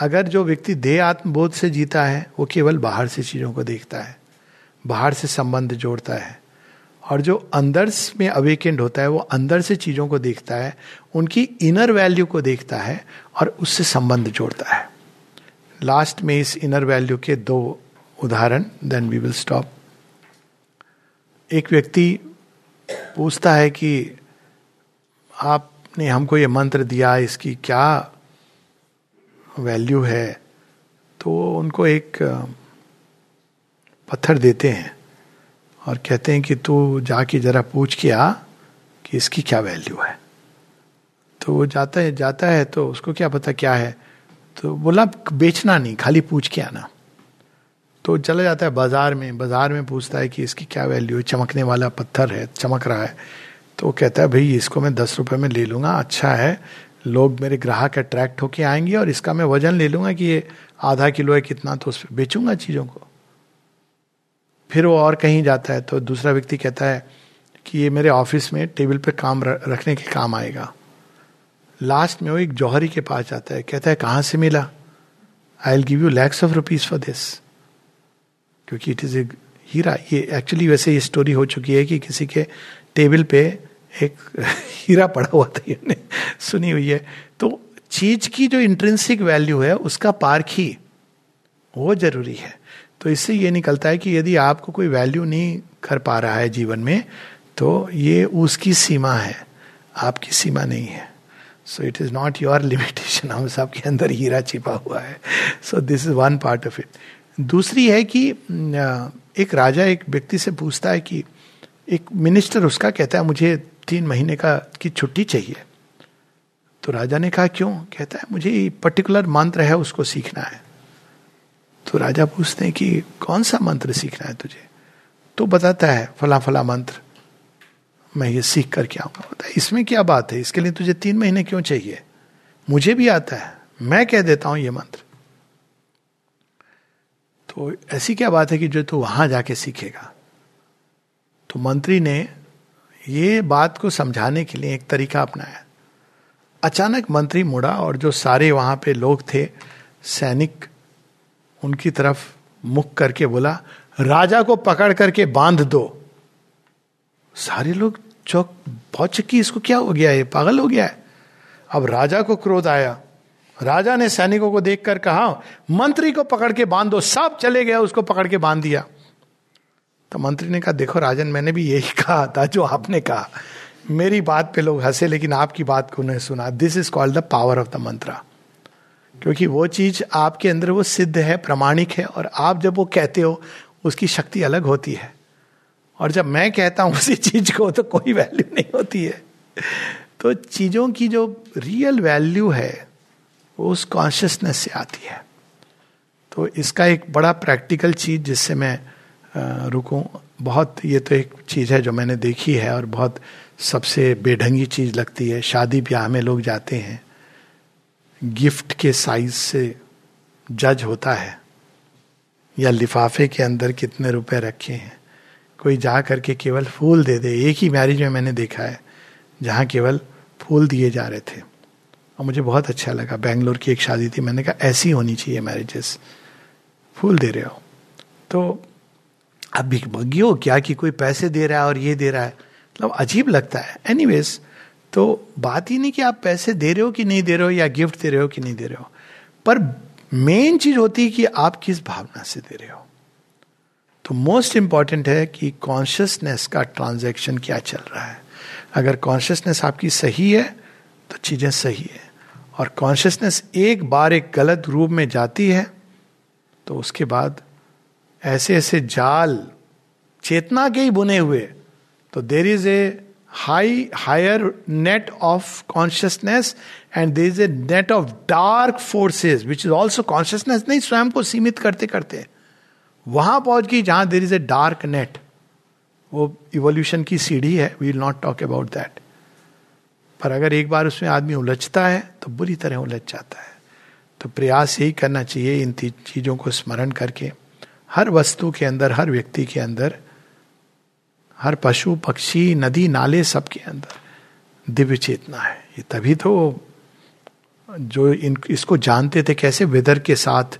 Speaker 1: अगर जो व्यक्ति देह आत्मबोध से जीता है, वो केवल बाहर से चीज़ों को देखता है, बाहर से संबंध जोड़ता है। और जो अंदर में अवेकेंड होता है, वो अंदर से चीज़ों को देखता है, उनकी इनर वैल्यू को देखता है और उससे संबंध जोड़ता है। लास्ट में इस इनर वैल्यू के दो उदाहरण देन वी विल स्टॉप एक व्यक्ति पूछता है कि आपने हमको ये मंत्र दिया, इसकी क्या वैल्यू है तो उनको एक पत्थर देते हैं और कहते हैं कि तू जाके जरा पूछ के आ कि इसकी क्या वैल्यू है। तो वो जाता है जाता है तो उसको क्या पता क्या है तो बोला, बेचना नहीं, खाली पूछ के आना। तो चला जाता है बाज़ार में बाज़ार में पूछता है कि इसकी क्या वैल्यू है, चमकने वाला पत्थर है, चमक रहा है। तो वो कहता है, भाई, इसको मैं दस रुपये में ले लूँगा अच्छा है। लोग मेरे ग्राहक अट्रैक्ट होके आएँगे और इसका मैं वज़न ले लूँगा कि ये आधा किलो है कितना तो उस पर बेचूँगा चीज़ों को। फिर वो और कहीं जाता है तो दूसरा व्यक्ति कहता है कि ये मेरे ऑफ़िस में टेबल पे काम रखने के काम आएगा। लास्ट में वो एक जौहरी के पास जाता है, कहता है, कहाँ से मिला? I will give you lakhs of rupees for this क्योंकि इट इज़ ए हीरा ये एक्चुअली वैसे ये स्टोरी हो चुकी है कि किसी के टेबल पे एक हीरा पड़ा हुआ था ये सुनी हुई है। तो चीज़ की जो इंट्रेंसिक वैल्यू है, उसका पार्क ही वो ज़रूरी है। तो इससे ये निकलता है कि यदि आपको कोई वैल्यू नहीं कर पा रहा है जीवन में तो ये उसकी सीमा है, आपकी सीमा नहीं है। So it is not your limitation हम सबके अंदर हीरा छिपा हुआ है। So this is one part of it दूसरी है कि एक राजा एक व्यक्ति से पूछता है कि, एक मिनिस्टर उसका कहता है, मुझे तीन महीने का की छुट्टी चाहिए। तो राजा ने कहा, क्यों? कहता है, मुझे पर्टिकुलर मंत्र है, उसको सीखना है। तो राजा पूछते हैं कि, कौन सा मंत्र सीखना है तुझे? तो बताता है, फला फला मंत्र। मैं ये सीख करके आऊँगा। बता इसमें क्या बात है? इसके लिए तुझे तीन महीने क्यों चाहिए? मुझे भी आता है। मैं कह देता हूँ ये मंत्र। तो ऐसी क्या बात है कि जो तू वहाँ जाके सीखेगा? तो मंत्री ने ये बात को समझाने के लिए एक तरीका अपनाया। अचानक मंत्री मुड़ा और जो सारे वहाँ पे लोग थे, सैनिक, उनकी तरफ़ मुख करके बोला, राजा को पकड़ करके बाँध दो। सारे लोग चौक, बहुत चक्की, इसको क्या हो गया? ये पागल हो गया है। अब राजा को क्रोध आया। राजा ने सैनिकों को देखकर कहा, मंत्री को पकड़ के बाँध दो, सब चले गया उसको पकड़ के बाँध दिया। तो मंत्री ने कहा, देखो राजन, मैंने भी यही *laughs* कहा था, जो आपने कहा। मेरी बात पे लोग हंसे, लेकिन आपकी बात को नहीं सुना। This is called the power of the mantra क्योंकि वो चीज़ आपके अंदर, वो सिद्ध है, प्रमाणिक है, और आप जब वो कहते हो, उसकी शक्ति अलग होती है। और जब मैं कहता हूँ *laughs* उसी चीज़ को तो कोई वैल्यू नहीं होती है। तो चीज़ों की जो रियल वैल्यू है, वो उस कॉन्शियसनेस से आती है। तो इसका एक बड़ा प्रैक्टिकल चीज़ जिससे मैं रुकूं। बहुत ये तो एक चीज़ है जो मैंने देखी है और बहुत सबसे बेढंगी चीज़ लगती है। शादी ब्याह में लोग जाते हैं। गिफ्ट के साइज़ से जज होता है। या लिफाफे के अंदर कितने रुपए रखे हैं। कोई जा करके केवल फूल दे दे। एक ही मैरिज में मैंने देखा है, जहाँ केवल फूल दिए जा रहे थे। और मुझे बहुत अच्छा लगा। बेंगलोर की एक शादी थी। मैंने कहा, ऐसी होनी चाहिए मैरिजेस। फूल दे रहे हो। तो अब भिखमगी हो क्या कि कोई पैसे दे रहा है और ये दे रहा है? मतलब अजीब लगता है। एनीवेज तो बात ही नहीं कि आप पैसे दे रहे हो कि नहीं दे रहे हो या गिफ्ट दे रहे हो कि नहीं दे रहे हो, पर मेन चीज़ होती है कि आप किस भावना से दे रहे हो। तो मोस्ट इंपॉर्टेंट है कि कॉन्शियसनेस का ट्रांजैक्शन क्या चल रहा है। अगर कॉन्शियसनेस आपकी सही है तो चीज़ें सही है। और कॉन्शियसनेस एक बार एक गलत रूप में जाती है तो उसके बाद ऐसे ऐसे जाल चेतना के ही बुने हुए तो there is a high higher net of consciousness and there is a net of dark forces which is also consciousness नहीं, स्वयं को सीमित करते करते। वहाँ पहुँच गई जहाँ there is a dark net वो इवोल्यूशन की सीढ़ी है we will not talk about that पर अगर एक बार उसमें आदमी उलझता है तो बुरी तरह उलझ जाता है। तो प्रयास यही करना चाहिए इन चीज़ों को स्मरण करके। हर वस्तु के अंदर, हर व्यक्ति के अंदर, हर पशु, पक्षी, नदी, नाले सब के अंदर दिव्य चेतना है। ये तभी तो जो इन, इसको जानते थे, कैसे वेदर के साथ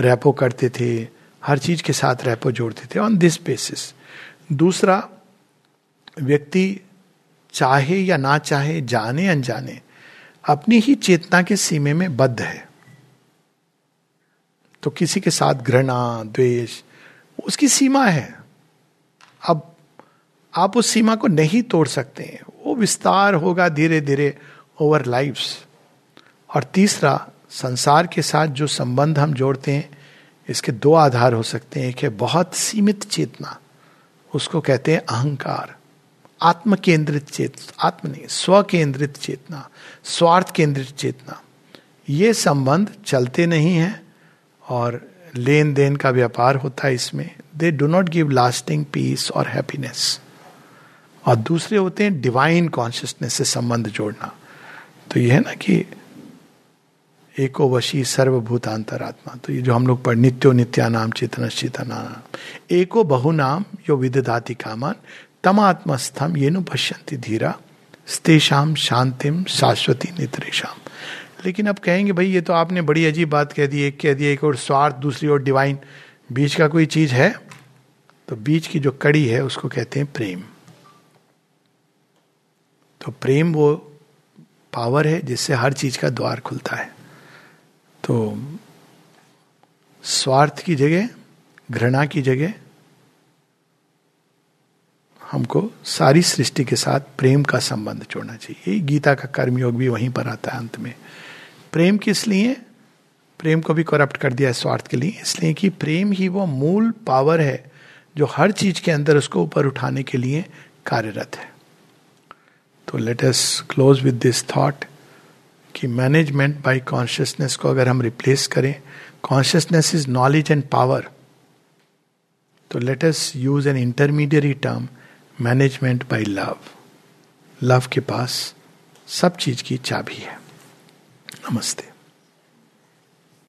Speaker 1: रैपो करते थे, हर चीज़ के साथ रैपो जोड़ते थे ऑन दिस बेसिस दूसरा, व्यक्ति चाहे या ना चाहे, जाने अनजाने, अपनी ही चेतना के सीमे में बद्ध है। तो किसी के साथ घृणा, द्वेष, उसकी सीमा है। अब आप उस सीमा को नहीं तोड़ सकते हैं। वो विस्तार होगा धीरे धीरे ओवर लाइफ्स और तीसरा, संसार के साथ जो संबंध हम जोड़ते हैं, इसके दो आधार हो सकते हैं। एक है बहुत सीमित चेतना, उसको कहते हैं अहंकार। आत्म केंद्रित चेतना आत्म नहीं स्व केंद्रित चेतना, स्वार्थ केंद्रित चेतना। ये संबंध चलते नहीं हैं। और लेन देन का व्यापार होता है इसमें। They do not give lasting peace और हैप्पीनेस और दूसरे होते हैं डिवाइन कॉन्शियसनेस से संबंध जोड़ना। तो यह है ना कि एको वशी सर्वभूतांतरात्मा तो ये जो हम लोग पढ़, नित्यो नित्या नाम चेतन चेतना एको बहु नाम यो विदधाति कामान। तमात्मस्थम ये नु पश्यंति धीरा। स्तेषाम शांतिम शाश्वती नित्रेशम लेकिन अब कहेंगे, भाई, ये तो आपने बड़ी अजीब बात कह दी, एक कह दिया, एक और स्वार्थ, दूसरी और डिवाइन बीच का कोई चीज़ है? तो बीच की जो कड़ी है, उसको कहते हैं प्रेम। तो प्रेम वो पावर है जिससे हर चीज़ का द्वार खुलता है। तो स्वार्थ की जगह, घृणा की जगह, हमको सारी सृष्टि के साथ प्रेम का संबंध जोड़ना चाहिए। गीता का कर्मयोग भी वहीं पर आता है अंत में। प्रेम किस लिए? प्रेम को भी करप्ट कर दिया है स्वार्थ के लिए। इसलिए कि प्रेम ही वो मूल पावर है जो हर चीज़ के अंदर उसको ऊपर उठाने के लिए कार्यरत है। तो let us close with this thought कि मैनेजमेंट बाय कॉन्शियसनेस को अगर हम रिप्लेस करें consciousness is knowledge and power तो let us use an intermediary term management by love love के पास सब चीज़ की चाबी है। नमस्ते